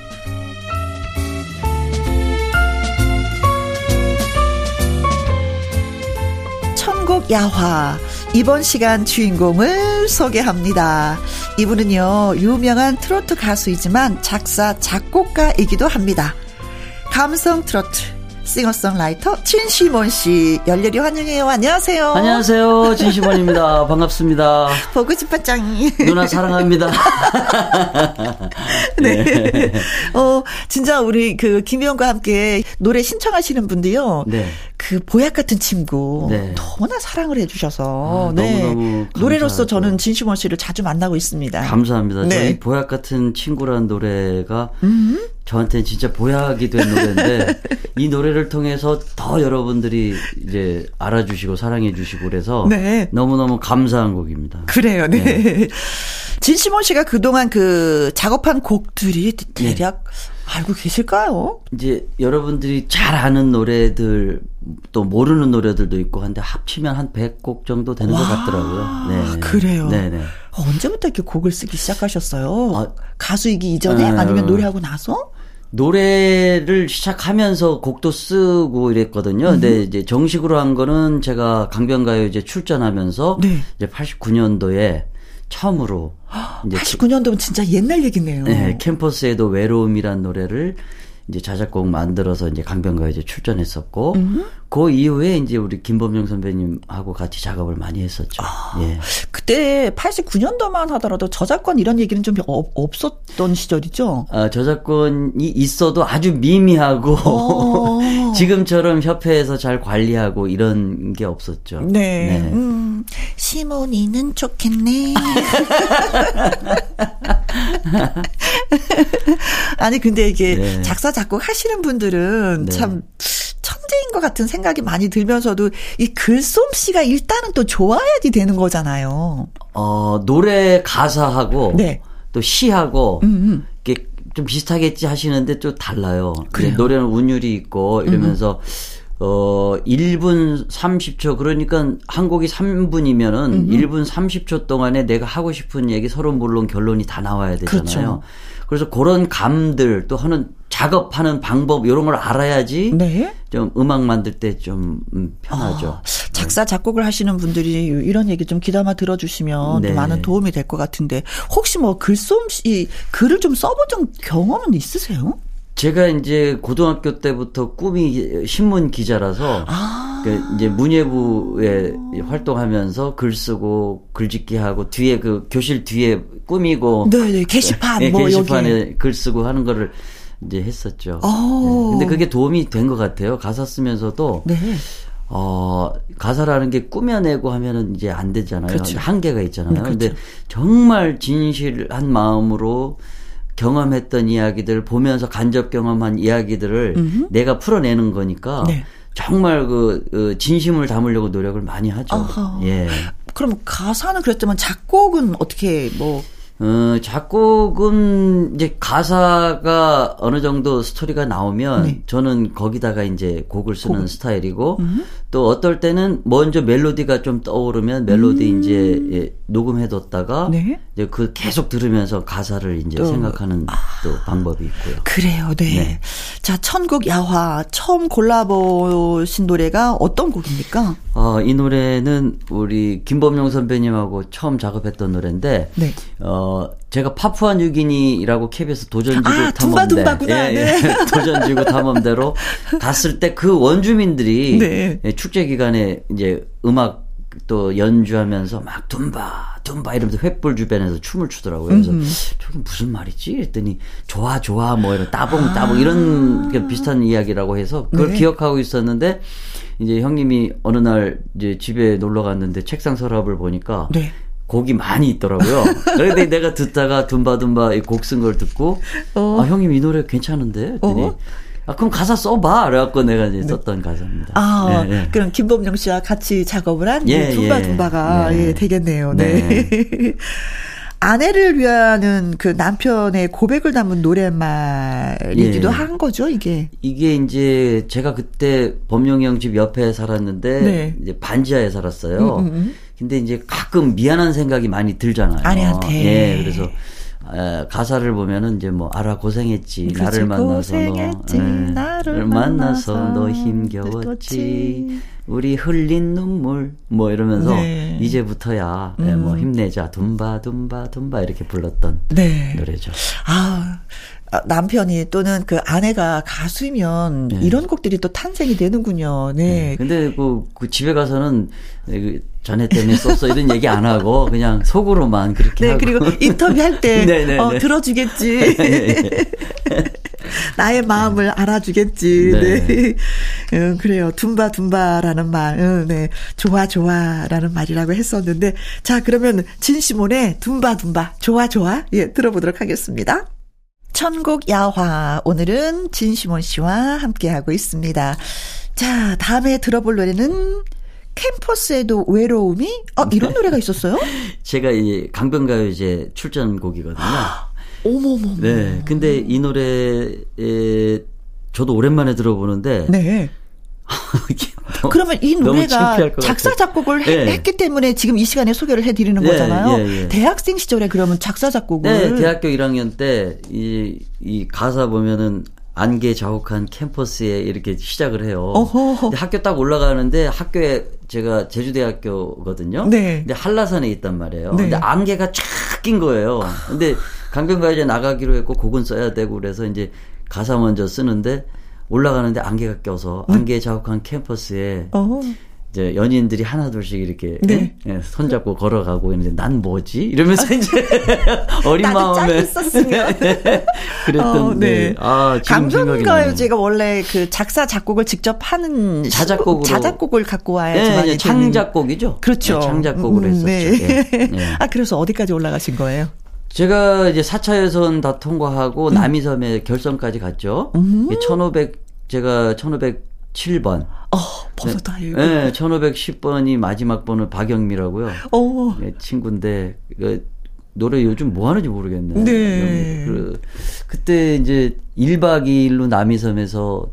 천국 야화. 이번 시간 주인공을 소개합니다. 이분은요, 유명한 트로트 가수이지만 작사, 작곡가이기도 합니다. 감성 트로트. 싱어송라이터 진시몬 씨 열렬히 환영해요. 안녕하세요. 안녕하세요. 진시몬입니다. [LAUGHS] 반갑습니다. 보고 싶었짱. 누나 사랑합니다. [LAUGHS] 네. 네. 어, 진짜 우리 그 김희영과 함께 노래 신청하시는 분들요. 네. 그 보약 같은 친구 네. 너무나 사랑을 해주셔서 아, 네. 너무너무 노래로서 저는 진시몬 씨를 자주 만나고 있습니다. 감사합니다. 네. 저희 보약 같은 친구라는 노래가 음 저한테는 진짜 보약이 된 노래인데 [LAUGHS] 이 노래를 통해서 더 여러분들이 이제 알아주시고 사랑해주시고 그래서 네. 너무너무 감사한 곡입니다. 그래요, 네. 네. 진시몬 씨가 그동안 그 작업한 곡들이 대략 네. 알고 계실까요? 이제 여러분들이 잘 아는 노래들 또 모르는 노래들도 있고 한데 합치면 한 100곡 정도 되는 와, 것 같더라고요. 네. 그래요. 네, 네. 언제부터 이렇게 곡을 쓰기 시작하셨어요? 아, 가수이기 이전에 아, 아니면 노래하고 나서? 노래를 시작하면서 곡도 쓰고 이랬거든요. 음. 근데 이제 정식으로 한 거는 제가 강변가요 이제 출전하면서 네. 이제 89년도에 처음으로 이제 89년도면 진짜 옛날 얘기네요. 네, 캠퍼스에도 외로움이란 노래를 이제 자작곡 만들어서 이제 강변가에 이제 출전했었고 음. 그 이후에 이제 우리 김범용 선배님하고 같이 작업을 많이 했었죠. 아, 예. 그때 89년도만 하더라도 저작권 이런 얘기는 좀 없었던 시절이죠. 아, 저작권이 있어도 아주 미미하고 어. [LAUGHS] 지금처럼 협회에서 잘 관리하고 이런 게 없었죠. 네. 네. 음, 시몬이는 좋겠네. [LAUGHS] 아니 근데 이게 네. 작사 작곡 하시는 분들은 네. 참 천재인 것 같은 생각이 많이 들면서도 이 글솜씨가 일단은 또 좋아야지 되는 거잖아요. 어 노래 가사하고 네. 또 시하고 음음. 음. 이게 좀 비슷하겠지 하시는데 또 달라요. 노래는 운율이 있고 이러면서 음. 어 1분 30초 그러니까 한 곡이 3분이면은 음 1분 30초 동안에 내가 하고 싶은 얘기 서로 물론 결론이 다 나와야 되잖아요. 그렇죠. 그래서 그런 감들 또 하는 작업하는 방법 이런 걸 알아야지 네? 좀 음악 만들 때좀 음, 편하죠. 아, 작사 작곡을 하시는 분들이 이런 얘기 좀 귀담아 들어주시면 네. 많은 도움이 될 것 같은데 혹시 뭐 글솜씨 글을 좀 써본 경험은 있으세요? 제가 이제 고등학교 때부터 꿈이 신문 기자라서 아~ 그 이제 문예부에 활동하면서 글 쓰고 글짓기 하고 뒤에 그 교실 뒤에 꾸미고 네네 게시판 네, 뭐 게시판에 여기. 글 쓰고 하는 거를 이제 했었죠. 네. 근데 그게 도움이 된 것 같아요. 가사 쓰면서도 네. 어, 가사라는 게 꾸며내고 하면은 이제 안 되잖아요. 그렇죠. 한계가 있잖아요. 음, 그렇죠. 근데 정말 진실한 마음으로 경험했던 이야기들 보면서 간접 경험한 이야기들을 음흠. 내가 풀어내는 거니까 네. 정말 그, 그 진심을 담으려고 노력을 많이 하죠. 아하. 예. 그럼 가사는 그랬지만 작곡은 어떻게 뭐 어, 작곡은 이제 가사가 어느 정도 스토리가 나오면 네. 저는 거기다가 이제 곡을 쓰는 곡. 스타일이고 음. 또 어떨 때는 먼저 멜로디가 좀 떠오르면 멜로디 음. 이제 예, 녹음해뒀다가 네. 이제 그 계속 들으면서 가사를 이제 또. 생각하는 아. 또 방법이 있고요. 그래요, 네. 네. 자, 천국 야화 처음 골라보신 노래가 어떤 곡입니까? 어, 이 노래는 우리 김범용 선배님하고 처음 작업했던 노래인데, 네. 어, 제가 파푸아 뉴기니라고 KBS 도전지구 아, 탐험대, 예, 예, 네. [LAUGHS] 도전지구 탐험대로 갔을 때 그 원주민들이 네. 예, 축제 기간에 이제 음악 또 연주하면서 막 둠바 둠바 이러면서 횃불 주변에서 춤을 추더라고요. 그래서 음. 저게 무슨 말이지? 그랬더니 좋아 좋아 뭐 이런 따봉 따봉 아. 이런 비슷한 이야기라고 해서 그걸 네. 기억하고 있었는데 이제 형님이 어느 날 이제 집에 놀러 갔는데 책상 서랍을 보니까 네. 곡이 많이 있더라고요. 그런데 내가 듣다가 둠바둠바 곡 쓴 걸 듣고 어. 아 형님 이 노래 괜찮은데 했더니 어. 아, 그럼 가사 써봐. 그래갖고 내가 이제 네. 썼던 가사입니다. 아, 예, 예. 그럼 김범용 씨와 같이 작업을 한 예, 둠바 둠바가 예, 예, 되겠네요. 네. 네. [LAUGHS] 아내를 위하는 그 남편의 고백을 담은 노랫말이기도 예. 한 거죠, 이게. 이게 이제 제가 그때 범용이 형 집 옆에 살았는데 네. 이제 반지하에 살았어요. 음, 음, 음. 근데 이제 가끔 미안한 생각이 많이 들잖아요. 아내한테. 예, 그래서 에, 가사를 보면은 이제 뭐 알아 고생했지 그치, 나를 만나서 고생했지, 너 에, 나를 만나서, 만나서 너 힘겨웠지 우리 흘린 눈물 뭐 이러면서 네. 이제부터야 음. 에, 뭐 힘내자 둠바 둠바 둠바 이렇게 불렀던 네. 노래죠. 아 아, 남편이 또는 그 아내가 가수이면 네. 이런 곡들이 또 탄생이 되는군요. 네. 네. 근데 그, 그 집에 가서는 그 전에 때문에 썼어 이런 얘기 안 하고 그냥 속으로만 그렇게 네, 하고. 그리고 인터뷰할 때 [LAUGHS] 네, 네, 어, 네. 들어주겠지. [LAUGHS] [LAUGHS] 나의 마음을 알아주겠지. 네. 네. 음, 그래요. 둠바 둠바라는 말. 음, 네. 좋아 좋아라는 말이라고 했었는데 자, 그러면 진시몬의 둠바 둠바 좋아 좋아 예, 들어보도록 하겠습니다. 천국 야화. 오늘은 진시몬 씨와 함께하고 있습니다. 자, 다음에 들어볼 노래는 캠퍼스에도 외로움이? 어, 이런 네. 노래가 있었어요? [LAUGHS] 제가 이 강변가요제 출전곡이거든요. [GASPS] 어머머. 네. 근데 이 노래에 저도 오랜만에 들어보는데. 네. [LAUGHS] 그러면 이 노래가 작사 작곡을 네. 했, 기 때문에 지금 이 시간에 소개를 해드리는 네, 거잖아요. 예, 예. 대학생 시절에 그러면 작사 작곡을 네, 대학교 1학년 때 이 이 가사 보면은 안개 자욱한 캠퍼스에 이렇게 시작을 해요. 학교 딱 올라가는데 학교에 제가 제주대학교거든요. 네. 근데 한라산에 있단 말이에요. 네. 근데 안개가 쫙 낀 거예요. 근데 강변가요제 나가기로 했고 곡은 써야 되고 그래서 이제 가사 먼저 쓰는데 올라가는데 안개가 껴서 음. 안개 자욱한 캠퍼스에 어. 이제 연인들이 하나둘씩 이렇게 네. 예, 손잡고 걸어가고 있는데 난 뭐지 이러면서 이제 [LAUGHS] 어린 마음에 [LAUGHS] 그랬던 어, 네. 아 감정가요 제가 원래 그 작사 작곡을 직접 하는 자작곡으로 자작곡을 갖고 와야지 네, 네, 창작곡이죠. 그렇죠. 네, 창작곡으로 음, 네. 했었죠. 네. 네. [LAUGHS] 아 그래서 어디까지 올라가신 거예요? 제가 이제 4차 예선 다 통과하고 음. 남이섬에 결선까지 갔죠. 음. 1500 제가 1507번. 어, 벌써 네. 네, 1510번이 마지막 번은 박영미라고요. 어. 네, 친구인데 그 노래 요즘 뭐 하는지 모르겠네. 네. 그, 그때 이제 1박 2일로 남이섬에서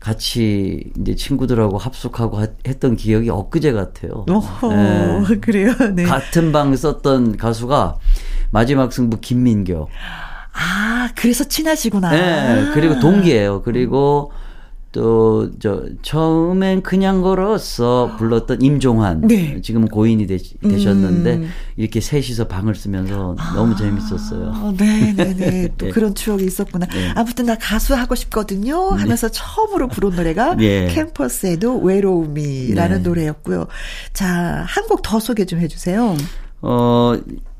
같이 이제 친구들하고 합숙하고 했던 기억이 엊그제 같아요. 어 네. 그래요. 네. 같은 방 썼던 가수가 마지막 승부 김민교. 아, 그래서 친하시구나. 네, 그리고 동기예요. 그리고 음. 또저 처음엔 그냥 걸었어 불렀던 임종환 네. 지금 고인이 되, 셨는데 음. 이렇게 셋이서 방을 쓰면서 아. 너무 재밌었어요. 네네네 네. 또 [LAUGHS] 네. 그런 추억이 있었구나. 네. 아무튼 나 가수 하고 싶거든요 네. 하면서 처음으로 부른 노래가 네. [LAUGHS] 캠퍼스에도 외로움이라는 노래였고요. 자 한 곡 더 소개 좀 해주세요. 어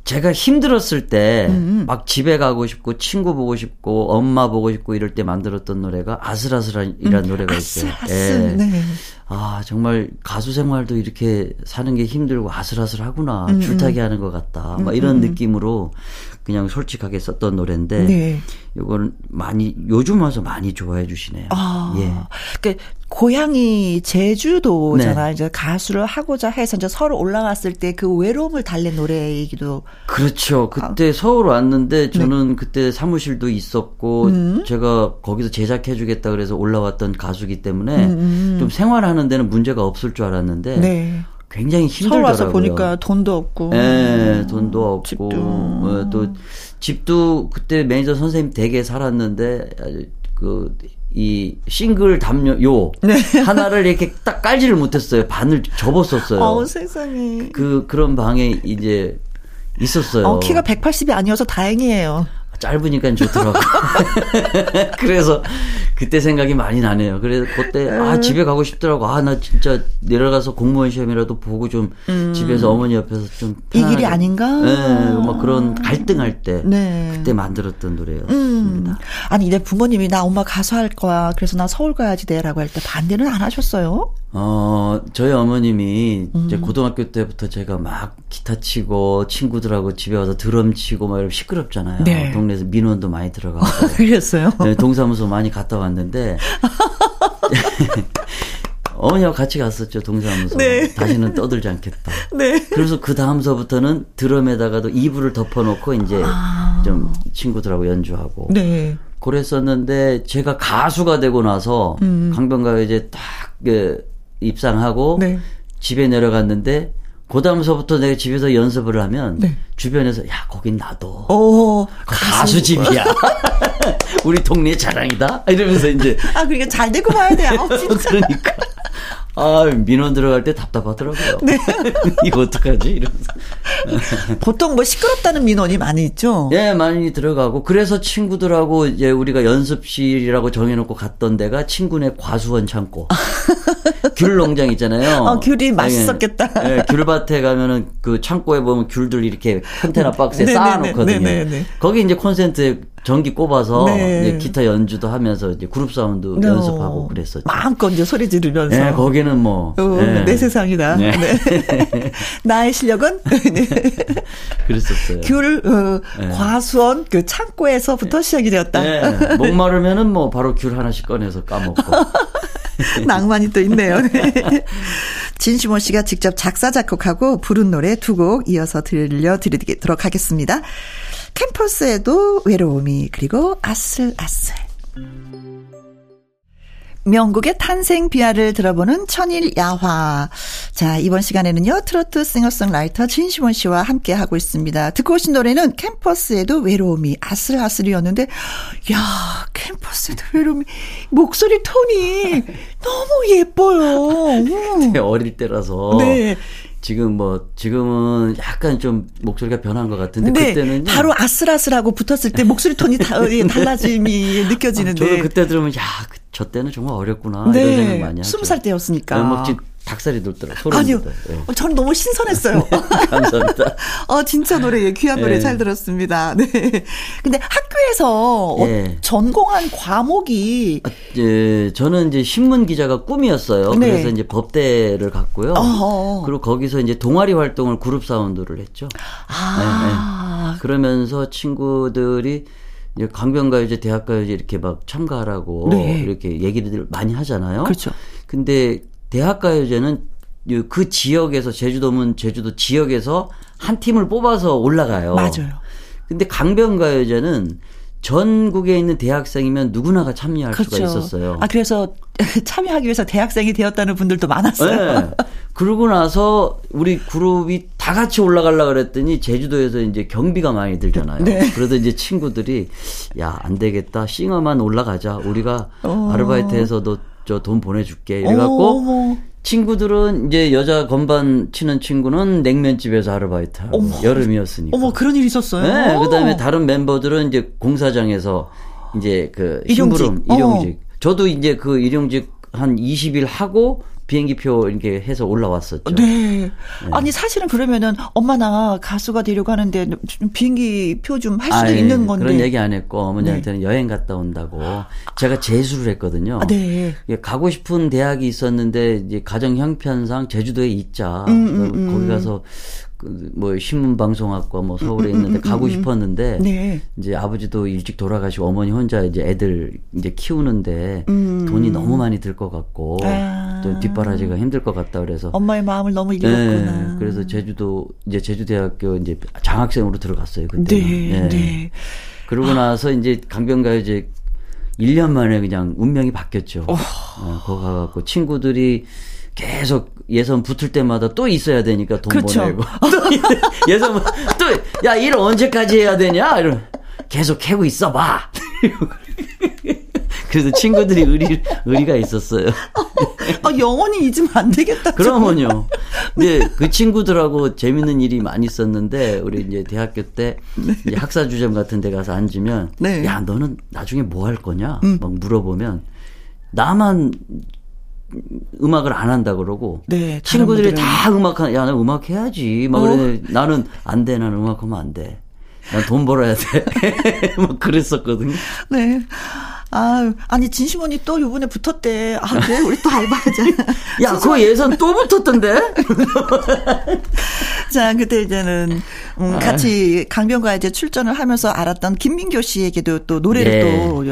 제가 힘들었을 때막 음. 집에 가고 싶고 친구 보고 싶고 엄마 보고 싶고 이럴 때 만들었던 노래가 아슬아슬한이란 음. 노래가 있어요. 아슬아슬. 예. 네. 아 정말 가수 생활도 이렇게 사는 게 힘들고 아슬아슬하구나 음. 줄타기 하는 것 같다. 막 이런 느낌으로 그냥 솔직하게 썼던 노래인데 네. 요거는 많이 요즘 와서 많이 좋아해 주시네요. 아, 예. 그 고향이 제주도잖아요. 네. 이제 가수를 하고자 해서 이제 서울 올라갔을 때 그 외로움을 달랜 노래이기도. 그렇죠. 그때 아. 서울 왔는데 저는 네. 그때 사무실도 있었고 음. 제가 거기서 제작해 주겠다 그래서 올라왔던 가수기 때문에 음. 음. 좀 생활하는 데는 문제가 없을 줄 알았는데 네. 굉장히 힘들더라고요. 서울 와서 보니까 돈도 없고. 네, 돈도 없고. 집도. 어, 또 집도 그때 매니저 선생님 댁에 살았는데 그 이 싱글 담요 요 네. 하나를 이렇게 딱 깔지를 못했어요. 반을 접었었어요. 어, 세상에. 그 그런 방에 이제 있었어요. 어, 키가 180이 아니어서 다행이에요. 짧으니까 좋더라고. [LAUGHS] 그래서 그때 생각이 많이 나네요. 그래서 그때 아 음. 집에 가고 싶더라고. 아 나 진짜 내려가서 공무원 시험이라도 보고 좀 음. 집에서 어머니 옆에서 좀 이 길이 아닌가? 네, 막 그런 갈등할 때 네. 그때 만들었던 노래였습니다. 음. 아니 이제 부모님이 나 엄마 가수 할 거야. 그래서 나 서울 가야지 내라고 할 때 반대는 안 하셨어요? 어, 저희 어머님이 음. 이제 고등학교 때부터 제가 막 기타 치고 친구들하고 집에 와서 드럼 치고 막 이러면 시끄럽잖아요. 네. 동네에서 민원도 많이 들어가고. [LAUGHS] 그랬어요? 네, 동사무소 많이 갔다 왔는데. [LAUGHS] 어머니하고 같이 갔었죠, 동사무소. 네. 다시는 떠들지 않겠다. 네. 그래서 그 다음서부터는 드럼에다가도 이불을 덮어놓고 이제 아. 좀 친구들하고 연주하고. 네. 그랬었는데 제가 가수가 되고 나서 음. 강변가요제 딱 그, 입상하고 네. 집에 내려갔는데 고다음서부터 내가 집에서 연습을 하면 네. 주변에서 야 거긴 나도. 오, 가수. 집이야. [LAUGHS] 우리 동네 자랑이다. 이러면서 이제 아 그러니까 잘 되고 봐야 돼. 아, [LAUGHS] 그러니까 아, 민원 들어갈 때 답답하더라고요. 네. [LAUGHS] 이거 어떡하지? 이러면서. [LAUGHS] 보통 뭐 시끄럽다는 민원이 많이 있죠? 예, 많이 들어가고. 그래서 친구들하고 이제 우리가 연습실이라고 정해놓고 갔던 데가 친구네 과수원 창고. [LAUGHS] 귤 농장 있잖아요. 어, 귤이 맛있었겠다. 예, 예, 귤밭에 가면은 그 창고에 보면 귤들 이렇게 컨테너 박스에 쌓아놓거든요. 거기 이제 콘센트에 전기 꼽아서 네. 기타 연주도 하면서 이제 그룹 사운드 네. 연습하고 그랬었죠. 마음껏 이제 소리 지르면서. 네, 거기는 뭐. 어, 네. 내 세상이다. 네. 네. [LAUGHS] 나의 실력은? [LAUGHS] 네. 그랬었어요. 귤, 어, 네. 과수원 그 창고에서부터 시작이 되었다. 네. 목마르면은 뭐 바로 귤 하나씩 꺼내서 까먹고. [LAUGHS] 낭만이 또 있네요. 진시모 씨가 직접 작사, 작곡하고 부른 노래 두 곡 이어서 들려드리도록 하겠습니다. 캠퍼스에도 외로움이 그리고 아슬아슬. 명곡의 탄생 비하를 들어보는 천일 야화. 자, 이번 시간에는요, 트로트 싱어송라이터 진시원 씨와 함께 하고 있습니다. 듣고 오신 노래는 캠퍼스에도 외로움이 아슬아슬이었는데, 야, 캠퍼스에도 외로움이, 목소리 톤이 너무 예뻐요. [LAUGHS] 음. 어릴 때라서. 네. 지금 뭐 지금은 약간 좀 목소리가 변한 것 같은데 네, 그때는 바로 아슬아슬하고 붙었을 때 목소리 톤이 다, 달라짐이 [LAUGHS] 느껴지는데 아, 저도 그때 들으면 야 저 때는 정말 어렵구나 네. 이런 생각 많이 하죠. 스무 살 때였으니까. 막 닭살이 돌더라고요. 아니요. 네. 저는 너무 신선했어요. [LAUGHS] 감사합니다. [LAUGHS] 어, 진짜 노래, 예, 귀한 노래 네. 잘 들었습니다. [LAUGHS] 네. 근데 학교에서 네. 전공한 과목이. 아, 예, 저는 이제 신문 기자가 꿈이었어요. 네. 그래서 이제 법대를 갔고요. 어허. 그리고 거기서 이제 동아리 활동을 그룹 사운드를 했죠. 아. 네, 네. 그러면서 친구들이 이제 강변가요제, 대학가요제 이렇게 막 참가하라고 네. 이렇게 얘기를 많이 하잖아요. 그렇죠. 근데 대학가요제는 그 지역에서 제주도면 제주도 지역에서 한 팀을 뽑아서 올라가요. 맞아요. 근데 강변가요제는 전국에 있는 대학생이면 누구나가 참여할 그렇죠. 수가 있었어요. 아 그래서 [LAUGHS] 참여하기 위해서 대학생이 되었다는 분들도 많았어요. 네. 그러고 나서 우리 그룹이 다 같이 올라가려 그랬더니 제주도에서 이제 경비가 많이 들잖아요. 네. 그래서 이제 친구들이 야 안 되겠다 싱어만 올라가자. 우리가 어. 아르바이트해서도 저 돈 보내줄게. 이래갖고 어. 친구들은 이제 여자 건반 치는 친구는 냉면집에서 아르바이트 하고 어머, 여름이었으니까. 어머 그런 일이 있었어요. 네. 그다음에 다른 멤버들은 이제 공사장에서 이제 그 심부름 일용직. 어. 저도 이제 그 일용직 한 20일 하고 비행기표 이렇게 해서 올라왔었죠. 네. 네. 아니 사실은 그러면은 엄마 나 가수가 되려고 하는데 비행기표 좀 할 수도 아니, 있는 건데 그런 얘기 안 했고 어머니한테는 네. 여행 갔다 온다고 제가 재수를 했거든요. 아, 네. 가고 싶은 대학이 있었는데 이제 가정 형편상 제주도에 있자 음, 음, 음. 거기 가서 그 뭐 신문 방송학과 뭐 서울에 음, 음, 있는데 음, 가고 싶었는데 네. 이제 아버지도 일찍 돌아가시고 어머니 혼자 이제 애들 이제 키우는데 음. 돈이 너무 많이 들 것 같고 아. 또 뒷바라지가 힘들 것 같다 그래서 엄마의 마음을 너무 잃었구나. 네. 그래서 제주도 이제 제주대학교 이제 장학생으로 들어갔어요 그때. 네. 네. 네. 그러고 나서 이제 강변가요제 1년 만에 그냥 운명이 바뀌었죠. 어. 어, 거기 가갖고 친구들이 계속 예선 붙을 때마다 또 있어야 되니까 돈 그렇죠. 보내고 또 [LAUGHS] 예선 또 야 일 언제까지 해야 되냐 이런 계속 캐고 있어봐. [LAUGHS] 그래서 친구들이 의리 의리가 있었어요. [LAUGHS] 아, 영원히 잊으면 안 되겠다. 그러면요. 근데 그 친구들하고 재밌는 일이 많이 있었는데 우리 이제 대학교 때 네. 이제 학사 주점 같은 데 가서 앉으면 네. 야 너는 나중에 뭐 할 거냐 음. 막 물어보면 나만 음악을 안 한다 그러고 네, 친구들이 분들은. 다 음악 야, 나 음악 해야지. 막 어. 그래. 나는 안 돼. 나는 음악 하면 안 돼. 난 돈 벌어야 돼. [LAUGHS] 뭐 그랬었거든요. 네. 아, 아니 진심원이 또 요번에 붙었대. 아, 그래? 우리 또 알바하자. [LAUGHS] 야, 그 예선 또 붙었던데? [LAUGHS] 자, 그때 이제는 음, 아. 같이 강변과 이제 출전을 하면서 알았던 김민교 씨에게도 또 노래를 네. 또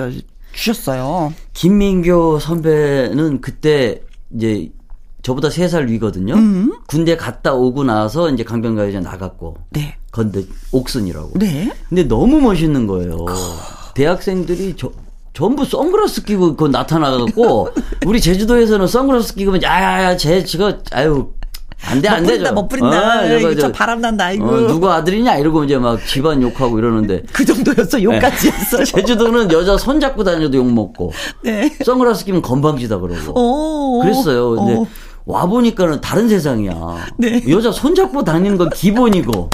주셨어요. 김민교 선배는 그때 이제 저보다 3살 위거든요. 음. 군대 갔다 오고 나서 이제 강변가요제 나갔고. 네. 건데 옥순이라고. 네. 근데 너무 멋있는 거예요. 대학생들이 저, 전부 선글라스 끼고 그 나타나갖고 [LAUGHS] 우리 제주도에서는 선글라스 끼고 야야야 쟤 지금 아유 안 돼, 안 되죠. 못 부린다. 어, 이거 저 바람 난다, 이거. 어, 누구 아들이냐? 이러고 이제 막 집안 욕하고 이러는데. [LAUGHS] 그 정도였어, 욕까지 했어요. [LAUGHS] 제주도는 여자 손 잡고 다녀도 욕 먹고. 네. 선글라스 끼면 건방지다 그러고. 오, 그랬어요. 근데 오. 와 보니까는 다른 세상이야. 네. 여자 손 잡고 다니는 건 기본이고.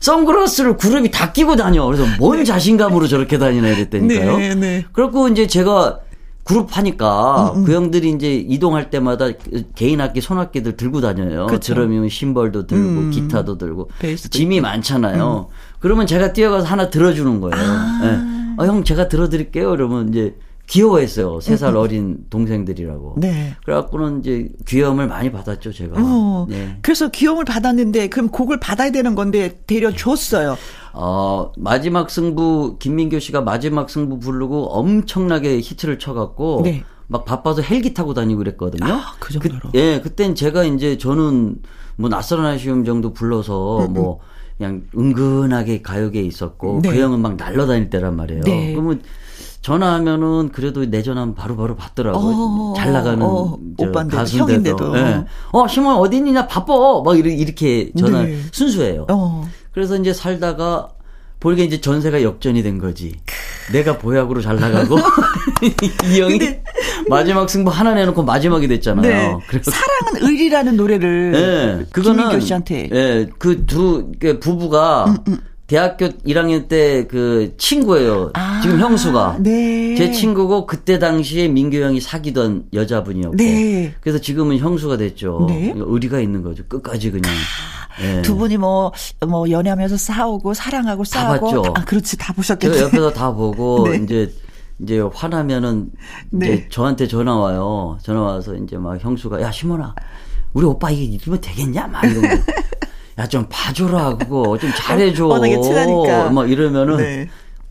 선글라스를 그룹이 다 끼고 다녀. 그래서 뭔 네. 자신감으로 저렇게 다니나 이랬다니까요. 네, 네. 그래갖고 이제 제가 그룹 하니까 음, 음. 그 형들이 이제 이동할 때마다 개인 악기 손악기들 들고 다녀요. 그쵸. 드럼이면 심벌도 들고 음. 기타도 들고 짐이 있고. 많잖아요. 음. 그러면 제가 뛰어가서 하나 들어주는 거예요. 아. 네. 어, 형 제가 들어드릴게요. 그러면 이제 귀여워했어요. 세살 음, 음. 어린 동생들이라고. 네. 그래갖고는 이제 귀여움을 많이 받았죠, 제가. 어, 네. 그래서 귀여움을 받았는데, 그럼 곡을 받아야 되는 건데, 데려줬어요. 어, 마지막 승부, 김민교 씨가 마지막 승부 부르고 엄청나게 히트를 쳐갖고, 네. 막 바빠서 헬기 타고 다니고 그랬거든요. 아, 그 정도로? 그, 예, 그땐 제가 이제 저는 뭐 낯설은 아쉬움 정도 불러서 음, 음. 뭐, 그냥 은근하게 가요계에 있었고, 네. 그 형은 막 날라다닐 때란 말이에요. 네. 그러면 전화하면은 그래도 내 전화 바로바로 받더라고. 어, 잘 나가는 어, 오빠인데 형인데도. 네. 어, 심원 어디 있느냐 바빠. 막 이렇게 전화 네. 순수해요. 어. 그래서 이제 살다가 보니까 이제 전세가 역전이 된 거지. 내가 보약으로 잘 나가고 [LAUGHS] 이 형이 마지막 승부 하나 내놓고 마지막이 됐잖아요. 네. 그래서 사랑은 의리라는 노래를 네, 그거는 김민교 씨한테. 네, 그두 그 부부가 음, 음. 대학교 1학년 때 그 친구예요. 아, 지금 형수가. 네. 제 친구고 그때 당시에 민규 형이 사귀던 여자분이었고. 네. 그래서 지금은 형수가 됐죠. 네. 의리가 있는 거죠. 끝까지 그냥. 네. 두 분이 뭐, 뭐 연애하면서 싸우고 사랑하고 싸우고. 다 봤죠. 아, 그렇지. 다 보셨겠죠. 옆에서 다 보고 [LAUGHS] 네. 이제 이제 화나면은 이제 네. 저한테 전화 와요. 전화 와서 이제 막 형수가 야, 시몬아. 우리 오빠 이게 이러면 되겠냐? 막 이러고. [LAUGHS] 야, 좀 봐줘라, 그거. 좀 잘해줘. 워낙에 친하니까. 막 이러면은. 네.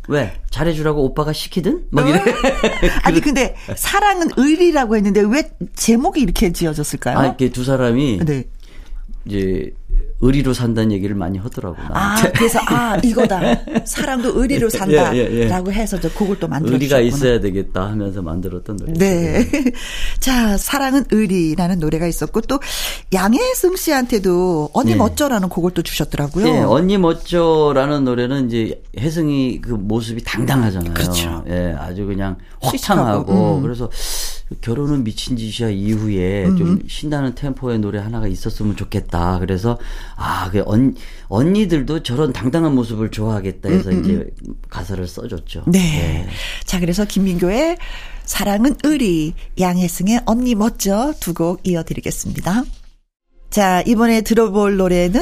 왜? 잘해주라고 오빠가 시키든? 막 이래. [LAUGHS] 아니, 근데 사랑은 의리라고 했는데 왜 제목이 이렇게 지어졌을까요? 아, 이렇게 두 사람이. 네. 이제 의리로 산다는 얘기를 많이 하더라고요. 아, 그래서 아 [LAUGHS] 이거다. 사랑도 의리로 산다라고 예, 예, 예. 해서 저 곡을 또 만들었죠. 의리가 있어야 되겠다 하면서 만들었던 노래. 네. [LAUGHS] 자, 사랑은 의리라는 노래가 있었고 또 양혜승 씨한테도 언니 네. 멋져라는 곡을 또 주셨더라고요. 네, 언니 멋져라는 노래는 이제 혜승이 그 모습이 당당하잖아요. 그렇죠. 예, 아주 그냥 확창하고 음. 그래서 결혼은 미친 짓이야 이후에 음. 좀 신나는 템포의 노래 하나가 있었으면 좋겠다. 그래서 아, 그 언, 언니들도 저런 당당한 모습을 좋아하겠다 해서 음, 음, 이제 음. 가사를 써줬죠. 네. 네. 자, 그래서 김민교의 사랑은 의리, 양혜승의 언니 멋져 두 곡 이어드리겠습니다. 자, 이번에 들어볼 노래는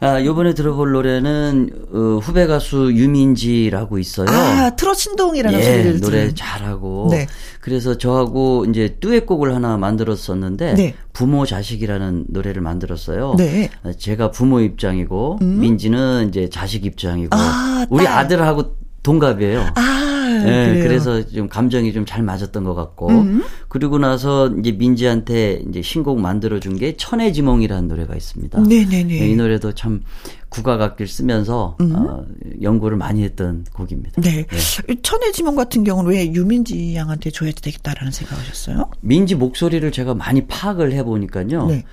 아, 요번에 들어볼 노래는 어, 후배 가수 유민지라고 있어요. 아, 트롯 신동이라는 예, 소리를 노래 잘하고. 네. 그래서 저하고 이제 듀엣곡을 하나 만들었었는데 네. 부모 자식이라는 노래를 만들었어요. 네. 어, 제가 부모 입장이고 음? 민지는 이제 자식 입장이고 아, 우리 아들하고 동갑이에요. 아. 네, 그래서 좀 감정이 좀 잘 맞았던 것 같고 음. 그리고 나서 이제 민지한테 이제 신곡 만들어 준 게 천의 지몽이라는 노래가 있습니다. 네네네. 네, 이 노래도 참 국악 악기를 쓰면서 음. 어, 연구를 많이 했던 곡입니다. 네. 네. 천의 지몽 같은 경우는 왜 유민지 양한테 줘야 되겠다라는 생각하셨어요? 민지 목소리를 제가 많이 파악을 해 보니까요. 네.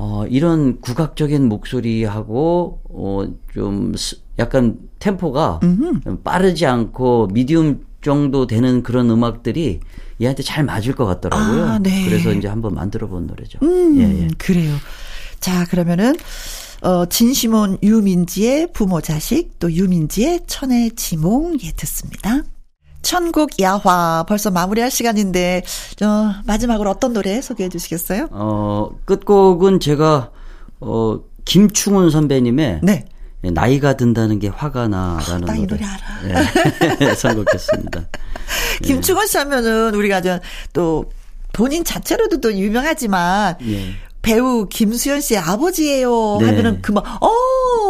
어, 이런 국악적인 목소리하고 어, 좀 약간 템포가 음흠. 빠르지 않고 미디움 정도 되는 그런 음악들이 얘한테 잘 맞을 것 같더라고요. 아, 네. 그래서 이제 한번 만들어 본 노래죠. 음, 예, 예. 그래요. 자, 그러면은 어 진시몬 유민지의 부모 자식 또 유민지의 천의 지몽 예 듣습니다. 천국 야화 벌써 마무리할 시간인데 어 마지막으로 어떤 노래 소개해 주시겠어요? 어 끝곡은 제가 어 김충훈 선배님의 네. 예, 나이가 든다는 게 화가 나라는 아, 노래. 노래 알아. 예, [LAUGHS] 선곡했습니다. [LAUGHS] 김충훈 씨 하면은 우리가 또 본인 자체로도 또 유명하지만 예. 배우 김수현 씨의 아버지예요 네. 하면은 그만 어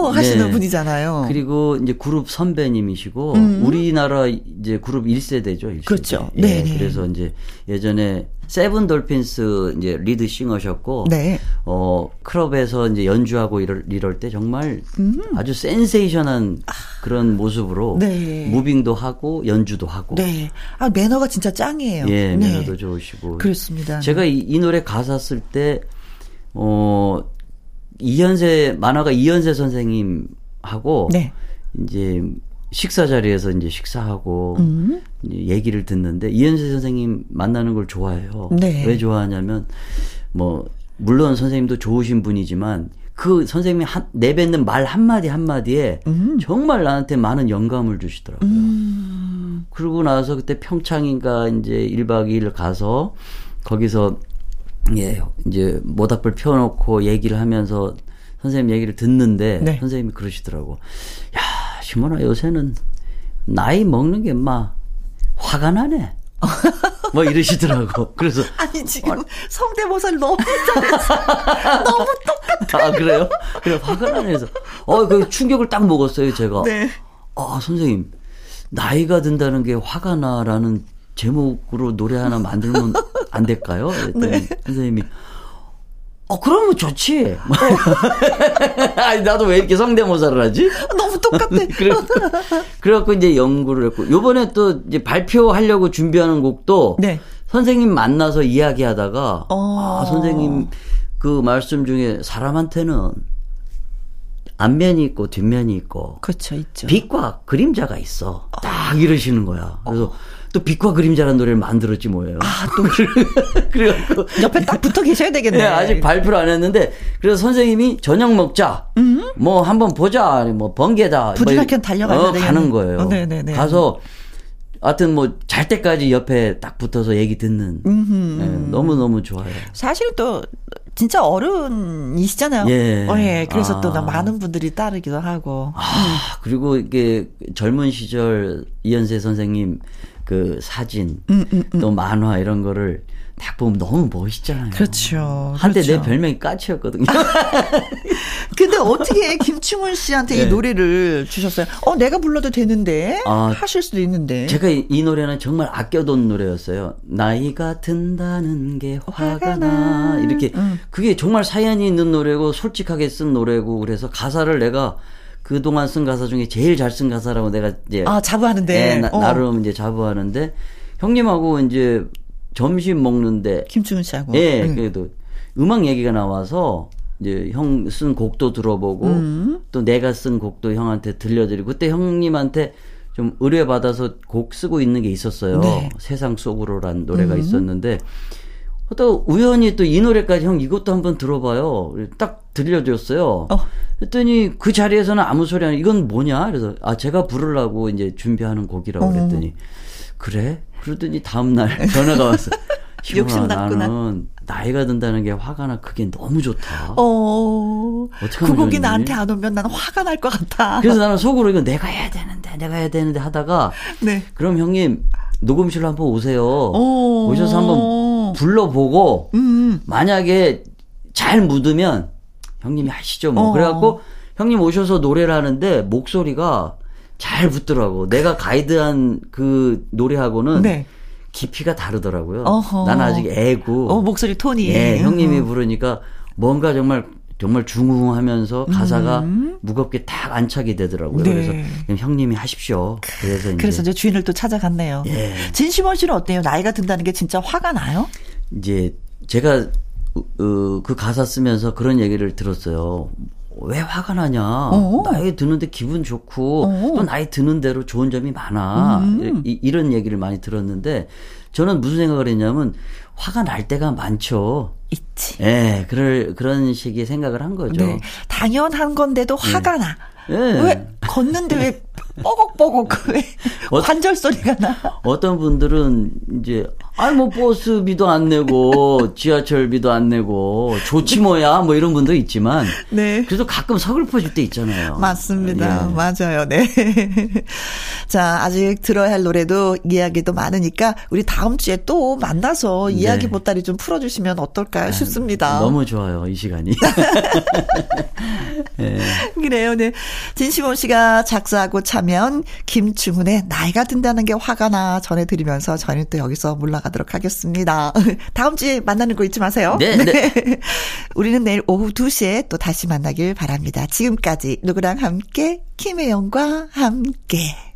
하시는 네. 분이잖아요. 그리고 이제 그룹 선배님이시고 음. 우리나라 이제 그룹 1세대죠. 1세대. 그렇죠. 예, 네. 그래서 이제 예전에 세븐 돌핀스 이제 리드 싱어셨고 네. 어 클럽에서 이제 연주하고 이럴 이럴 때 정말 음. 아주 센세이션한 아. 그런 모습으로 네. 무빙도 하고 연주도 하고 네. 아 매너가 진짜 짱이에요. 예, 네. 매너도 좋으시고 그렇습니다. 제가 이, 이 노래 가사 쓸 때 어 이현세 만화가 이현세 선생님하고 네. 이제 식사 자리에서 이제 식사하고 음. 이제 얘기를 듣는데 이현세 선생님 만나는 걸 좋아해요. 네. 왜 좋아하냐면 뭐 물론 선생님도 좋으신 분이지만 그 선생님이 한, 내뱉는 말 한마디 한마디에 음. 정말 나한테 많은 영감을 주시더라고요. 음. 그러고 나서 그때 평창인가 이제 1박 2일 가서 거기서 예, 이제 모닥불 펴놓고 얘기를 하면서 선생님 얘기를 듣는데 네. 선생님이 그러시더라고. 야, 시몬아 요새는 나이 먹는 게 막 화가 나네. [LAUGHS] 뭐 이러시더라고. 그래서 [LAUGHS] 아니 지금 어, 성대모사를 너무 잘했어. [LAUGHS] 너무 똑같아. 아 그래요? 그래 화가 나네서. 어그 충격을 딱 먹었어요 제가. 네. 아 선생님 나이가 든다는 게 화가 나라는 제목으로 노래 하나 만들면 안 될까요? 네. 선생님이 어, 그러면 좋지. [LAUGHS] 아니, 나도 왜 이렇게 성대모사를 하지? 너무 똑같아. [LAUGHS] 그래, 그래갖고 이제 연구를 했고, 요번에 또 이제 발표하려고 준비하는 곡도 네. 선생님 만나서 이야기하다가, 어. 아, 선생님 그 말씀 중에 사람한테는 앞면이 있고 뒷면이 있고. 그렇죠, 있죠. 빛과 그림자가 있어. 딱 이러시는 거야. 그래서 어. 또 빛과 그림자라는 노래를 만들었지 뭐예요. 아, 또. [LAUGHS] 그래갖고. 옆에 딱 붙어 계셔야 되겠네. 네, 아직 발표를 안 했는데, 그래서 선생님이 저녁 먹자. 음? 뭐 한번 보자. 뭐 번개다. 뭐, 달려가야 어, 가는 거예요. 어, 네네네. 가서, 하여튼 뭐 잘 때까지 옆에 딱 붙어서 얘기 듣는 네, 너무 너무 좋아요. 사실 또 진짜 어른이시잖아요. 예. 어, 예. 그래서 아. 또 많은 분들이 따르기도 하고. 아, 음. 그리고 이게 젊은 시절 이현세 선생님 그 사진 음, 음, 음. 또 만화 이런 거를 딱 보면 너무 멋있잖아요. 그렇죠. 한때 그렇죠. 내 별명이 까치였거든요. [LAUGHS] 근데 어떻게 김충훈 씨한테 네. 이 노래를 주셨어요? 어, 내가 불러도 되는데 아, 하실 수도 있는데. 제가 이, 이, 노래는 정말 아껴둔 노래였어요. 나이가 든다는 게 화가 나. 이렇게 음. 그게 정말 사연이 있는 노래고 솔직하게 쓴 노래고 그래서 가사를 내가 그동안 쓴 가사 중에 제일 잘 쓴 가사라고 내가 이제 아 자부하는데 네, 나, 어. 나름 이제 자부하는데 형님하고 이제 점심 먹는데 김충훈 씨하고 예 네, 그래도 음악 얘기가 나와서 이제 형 쓴 곡도 들어보고 음. 또 내가 쓴 곡도 형한테 들려드리고 그때 형님한테 좀 의뢰 받아서 곡 쓰고 있는 게 있었어요. 네. 세상 속으로란 노래가 음. 있었는데 또 우연히 또 이 노래까지 형 이것도 한번 들어봐요. 딱 들려줬어요. 어. 그랬더니 그 자리에서는 아무 소리 안 이건 뭐냐? 그래서 아 제가 부르려고 이제 준비하는 곡이라고 어. 그랬더니 그래? 그러더니 다음 날 [LAUGHS] 전화가 왔어. [LAUGHS] 욕심났구나. 나는 나이가 든다는 게 화가 나. 그게 너무 좋다. 어. 어떻게 그 곡이 나한테 안 오면 나는 화가 날 것 같아. 그래서 나는 속으로 이거 내가 해야 되는데, 내가 해야 되는데 하다가. 네. 그럼 형님, 녹음실로 한번 오세요. 오. 오셔서 한번 불러보고, 음. 만약에 잘 묻으면 형님이 하시죠 뭐. 어. 그래갖고 형님 오셔서 노래를 하는데 목소리가 잘 붙더라고. 내가 가이드한 그 노래하고는 네. 깊이가 다르더라고요. 어허. 나는 아직 애고. 어, 목소리 톤이. 예, 형님이 부르니까 뭔가 정말 정말 중후하면서 가사가 음. 무겁게 딱 안착이 되더라고요. 네. 그래서 형님이 하십시오. 그래서 이제, 그래서 이제 주인을 또 찾아갔네요. 예. 진심원 씨는 어때요? 나이가 든다는 게 진짜 화가 나요? 이제 제가 어, 그 가사 쓰면서 그런 얘기를 들었어요. 왜 화가 나냐? 어. 나이 드는데 기분 좋고 어. 또 나이 드는 대로 좋은 점이 많아. 음. 이, 이런 얘기를 많이 들었는데 저는 무슨 생각을 했냐면 화가 날 때가 많죠. 있지. 예, 네, 그럴 그런 식의 생각을 한 거죠. 네. 당연한 건데도 화가 네. 나. 네. 왜 걷는데 왜 뻐걱뻐걱 왜 어, 관절 소리가 나? 어떤 분들은 이제 아니 뭐 버스비도 안 내고 지하철비도 안 내고 좋지 뭐야 뭐 이런 분도 있지만 네. 그래도 가끔 서글퍼질 때 있잖아요. 맞습니다. 예. 맞아요. 네. [LAUGHS] 자, 아직 들어야 할 노래도 이야기도 많으니까 우리 다음 주에 또 만나서 네. 이야기 보따리 좀 풀어 주시면 어떨까 아, 싶습니다. 너무 좋아요. 이 시간이. 네. [LAUGHS] [LAUGHS] 그래요. 네. 진시몬 씨가 작사하고 차면 김충훈의 나이가 든다는 게 화가 나 전해 드리면서 저희는 또 여기서 물러가 가도록 하겠습니다. [LAUGHS] 다음 주에 만나는 거 잊지 마세요. 네, 네. 네. [LAUGHS] 우리는 내일 오후 2시에 또 다시 만나길 바랍니다. 지금까지 누구랑 함께 김혜영과 함께.